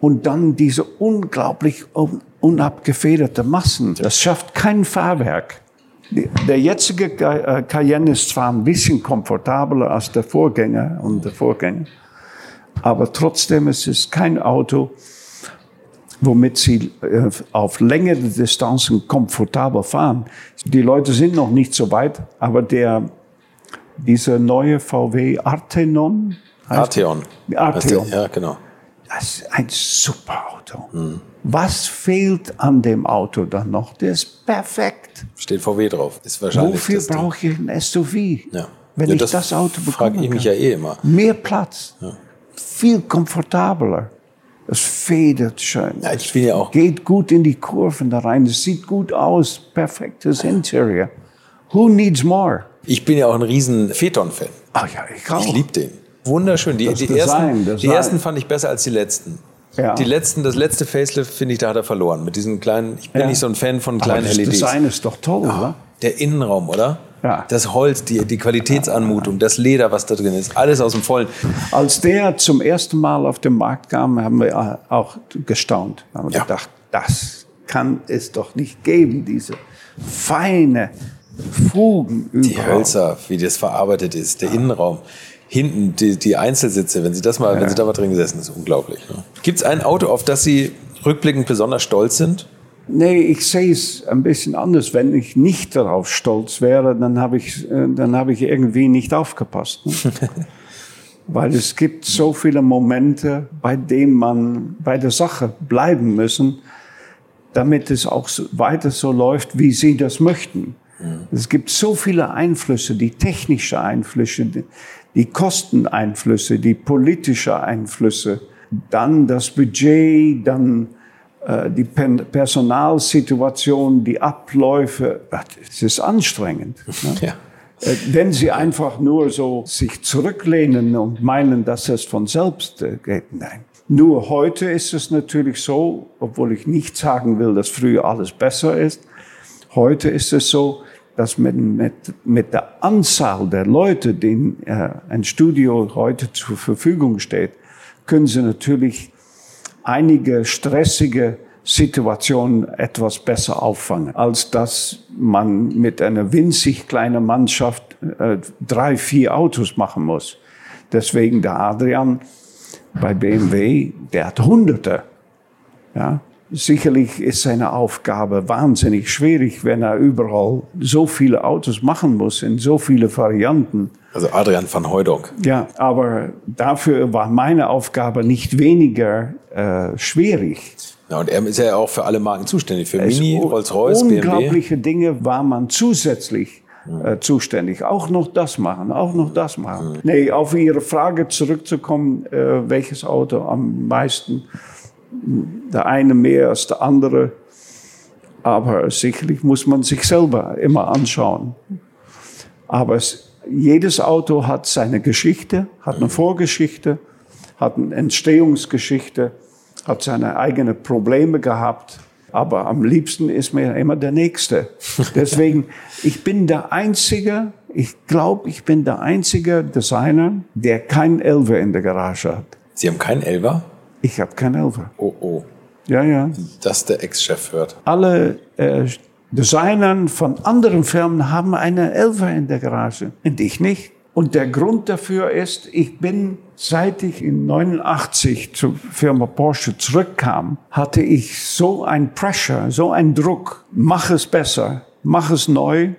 und dann diese unglaublich un unabgefederte Massen. Das schafft kein Fahrwerk. Der jetzige äh, Cayenne ist zwar ein bisschen komfortabler als der Vorgänger und der Vorgänger, aber trotzdem ist es kein Auto, womit sie äh, auf längere Distanzen komfortabel fahren. Die Leute sind noch nicht so weit, aber der, dieser neue VW Artenon. Arteon. Arteon. Ja, genau. Das ist ein super Auto. Was fehlt an dem Auto dann noch? Der ist perfekt. Steht VW drauf. Ist wahrscheinlich Wofür das brauche ich ein SUV? Ja. Wenn Ja, ich das, Auto frage bekomme. ich mich ja eh immer. Mehr Platz. Viel komfortabler. Es federt schön. Ja, ich bin ja auch- Geht gut in die Kurven da rein. Es sieht gut aus. Perfektes Interior. Who needs more? Ich bin ja auch ein riesen Phaeton-Fan. Ah ja, ich auch. Ich liebe den. Wunderschön. Die, Das die, Design, ersten, die Design. ersten fand ich besser als die letzten. Ja. Die letzten, das letzte Facelift, finde ich, da hat er verloren. Mit diesen kleinen, ich bin Ja. nicht so ein Fan von Aber kleinen das LEDs. Design ist doch toll, oder? Der Innenraum, oder? Ja. Das Holz, die, die Qualitätsanmutung, das Leder, was da drin ist, alles aus dem Vollen. Als der zum ersten Mal auf den Markt kam, haben wir auch gestaunt. Haben Ja. gedacht, das kann es doch nicht geben, diese feine Fugen Die überall. Hölzer, wie das verarbeitet ist, der Innenraum. Hinten die, die Einzelsitze, wenn Sie das mal, wenn Sie da mal drin gesessen ist unglaublich. Ne? Gibt es ein Auto, auf das Sie rückblickend besonders stolz sind? Nee, ich sehe es ein bisschen anders. Wenn ich nicht darauf stolz wäre, dann habe ich, äh, dann habe ich irgendwie nicht aufgepasst. Ne? (laughs) Weil es gibt so viele Momente, bei denen man bei der Sache bleiben müssen, damit es auch weiter so läuft, wie Sie das möchten. Es gibt so viele Einflüsse, die technische Einflüsse, die, Kosteneinflüsse, die politische Einflüsse, dann das Budget, dann äh, die Pen- Personalsituation, die Abläufe. Es ist anstrengend. Ne? (laughs) Ja. Äh, Wenn Sie einfach nur so sich zurücklehnen und meinen, dass es von selbst äh, geht, nein. Nur heute ist es natürlich so, obwohl ich nicht sagen will, dass früher alles besser ist, heute ist es so, dass mit, mit, mit der Anzahl der Leute, denen äh, ein Studio heute zur Verfügung steht, können Sie natürlich einige stressige Situationen etwas besser auffangen, als dass man mit einer winzig kleinen Mannschaft äh, drei, vier Autos machen muss. Deswegen der Adrian bei BMW, der hat Hunderte. Ja, sicherlich ist seine Aufgabe wahnsinnig schwierig, wenn er überall so viele Autos machen muss in so viele Varianten. Also Adrian van Hooydonk. Ja, aber dafür war meine Aufgabe nicht weniger äh, schwierig. Ja, und er ist ja auch für alle Marken zuständig. Für Es Mini, Rolls-Royce, BMW. Unglaubliche Dinge war man zusätzlich äh, zuständig. Auch noch das machen, auch noch das machen. Nee, auf Ihre Frage zurückzukommen, äh, welches Auto am meisten, der eine mehr als der andere. Aber sicherlich muss man sich selber immer anschauen. Aber es, jedes Auto hat seine Geschichte, hat eine Vorgeschichte, hat eine Entstehungsgeschichte, hat seine eigenen Probleme gehabt. Aber am liebsten ist mir immer der Nächste. (laughs) Deswegen, ich bin der Einzige, ich glaube, ich bin der einzige Designer, der keinen Elver in der Garage hat. Sie haben keinen Elver? Ich habe keinen Elver. Oh, oh. Ja, ja. Dass der Ex-Chef hört. Alle äh, Designern von anderen Firmen haben eine Elver in der Garage und ich nicht. Und der Grund dafür ist, ich bin, seit ich in 89 zur Firma Porsche zurückkam, hatte ich so ein Pressure, so ein Druck. Mach es besser, mach es neu.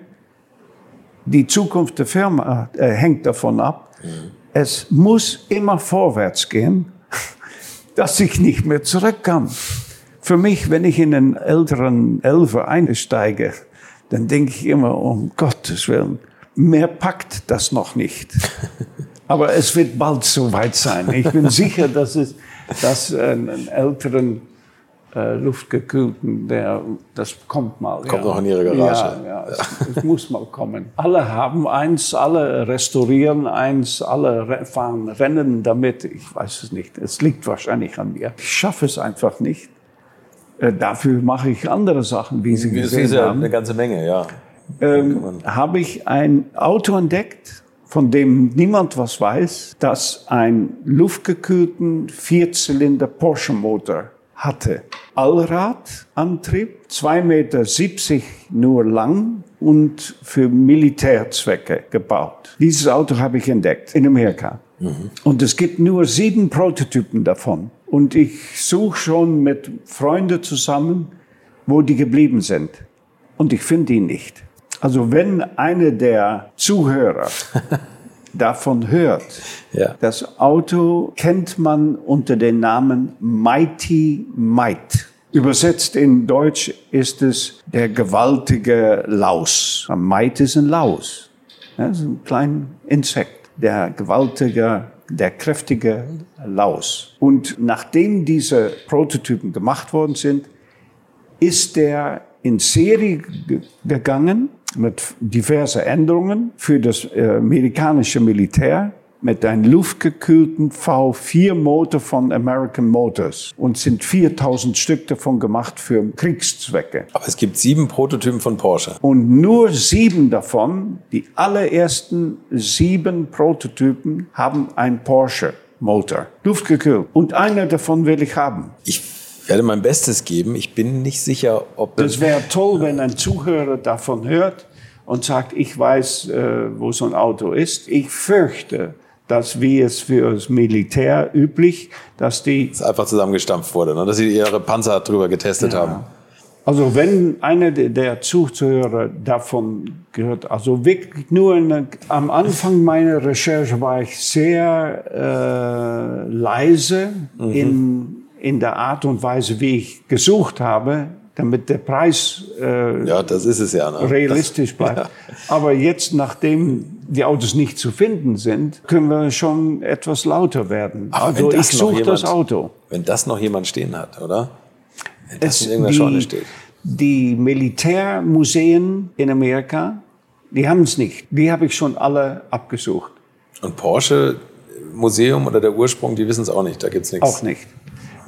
Die Zukunft der Firma äh, hängt davon ab. Mhm. Es muss immer vorwärts gehen, dass ich nicht mehr zurückkam. Für mich, wenn ich in einen älteren Elfer einsteige, dann denke ich immer, um Gottes Willen, mehr packt das noch nicht. (laughs) Aber es wird bald soweit sein. Ich bin sicher, dass es dass einen älteren äh, luftgekühlten, der, das kommt mal. Kommt ja. noch in Ihre Garage. Ja, ja, es, es, muss mal kommen. Alle haben eins, alle restaurieren eins, alle fahren Rennen damit. Ich weiß es nicht. Es liegt wahrscheinlich an mir. Ich schaffe es einfach nicht. Äh, dafür mache ich andere Sachen, wie Sie gesehen haben. Ja eine ganze Menge, ja ähm, habe ich ein Auto entdeckt, von dem niemand was weiß, das einen luftgekühlten Vierzylinder Porsche Motor hatte. Allradantrieb, 2,70 Meter nur lang und für Militärzwecke gebaut. Dieses Auto habe ich entdeckt in Amerika. Mhm. Und es gibt nur sieben Prototypen davon. Und ich suche schon mit Freunden zusammen, wo die geblieben sind. Und ich finde ihn nicht. Also wenn eine der Zuhörer (laughs) davon hört, ja. das Auto kennt man unter dem Namen Mighty Might. Übersetzt in Deutsch ist es der gewaltige Laus. Might ist ein Laus. Das ist ein kleines Insekt. Der gewaltige, der kräftige Laus. Und nachdem diese Prototypen gemacht worden sind, ist der in Serie gegangen mit diversen Änderungen für das äh, amerikanische Militär mit einem luftgekühlten V4-Motor von American Motors und sind 4000 Stück davon gemacht für Kriegszwecke. Aber es gibt sieben Prototypen von Porsche. Und nur sieben davon, die allerersten sieben Prototypen, haben einen Porsche-Motor, luftgekühlt. Und einer davon will ich haben. Ich werde mein Bestes geben. Ich bin nicht sicher, ob das wäre toll, wenn ein Zuhörer davon hört und sagt, ich weiß, äh, wo so ein Auto ist. Ich fürchte, dass wie es für das Militär üblich, dass die das einfach zusammengestampft wurde, ne? dass sie ihre Panzer drüber getestet ja. haben. Also wenn einer der Zuhörer davon gehört, also wirklich nur eine, am Anfang meiner Recherche war ich sehr äh, leise mhm. in in der Art und Weise, wie ich gesucht habe, damit der Preis äh, ja, das ist es ja, ne? realistisch bleibt. Ja. Aber jetzt, nachdem die Autos nicht zu finden sind, können wir schon etwas lauter werden. Aber also ich suche das Auto. Wenn das noch jemand stehen hat, oder? Wenn das es, in irgendeiner Scheune steht. Die Militärmuseen in Amerika, die haben es nicht. Die habe ich schon alle abgesucht. Und Porsche Museum oder der Ursprung, die wissen es auch nicht. Da gibt es nichts. Auch nicht.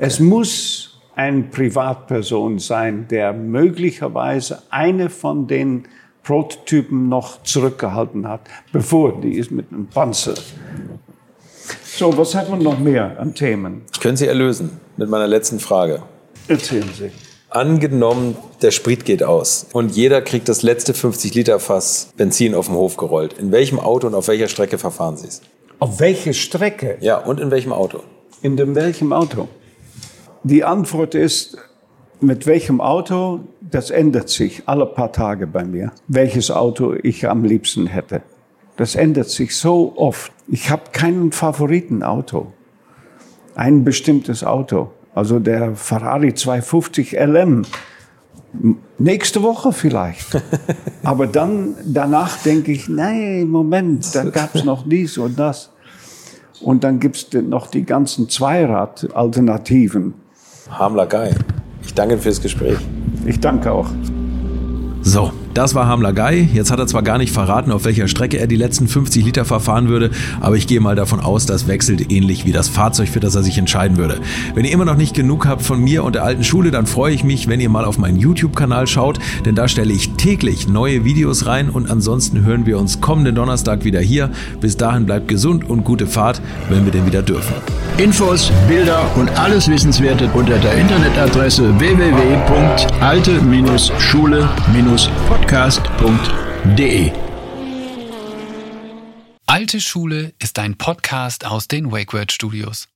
Es muss eine Privatperson sein, der möglicherweise eine von den Prototypen noch zurückgehalten hat, bevor die ist mit einem Panzer. So, was hat man noch mehr an Themen? Ich könnte Sie erlösen mit meiner letzten Frage. Erzählen Sie. Angenommen, der Sprit geht aus und jeder kriegt das letzte 50 Liter Fass Benzin auf dem Hof gerollt. In welchem Auto und auf welcher Strecke verfahren Sie es? Auf welche Strecke? Ja, und in welchem Auto? In dem welchem Auto? Die Antwort ist, mit welchem Auto, das ändert sich alle paar Tage bei mir, welches Auto ich am liebsten hätte. Das ändert sich so oft. Ich habe kein Favoritenauto. Ein bestimmtes Auto. Also der Ferrari 250 LM. Nächste Woche vielleicht. (laughs) Aber dann, danach denke ich, nein, Moment, da gab es noch dies und das. Und dann gibt es noch die ganzen Zweirad-Alternativen. Hamler Guy. Ich danke fürs Gespräch. Ich danke auch. So, Das war Hamler Guy. Jetzt hat er zwar gar nicht verraten, auf welcher Strecke er die letzten 50 Liter verfahren würde, aber ich gehe mal davon aus, das wechselt ähnlich wie das Fahrzeug, für das er sich entscheiden würde. Wenn ihr immer noch nicht genug habt von mir und der alten Schule, dann freue ich mich, wenn ihr mal auf meinen YouTube-Kanal schaut, denn da stelle ich täglich neue Videos rein und ansonsten hören wir uns kommenden Donnerstag wieder hier. Bis dahin bleibt gesund und gute Fahrt, wenn wir denn wieder dürfen. Infos, Bilder und alles Wissenswerte unter der Internetadresse www.alte-schule-podcast.de. Alte Schule ist ein Podcast aus den WakeWord Studios.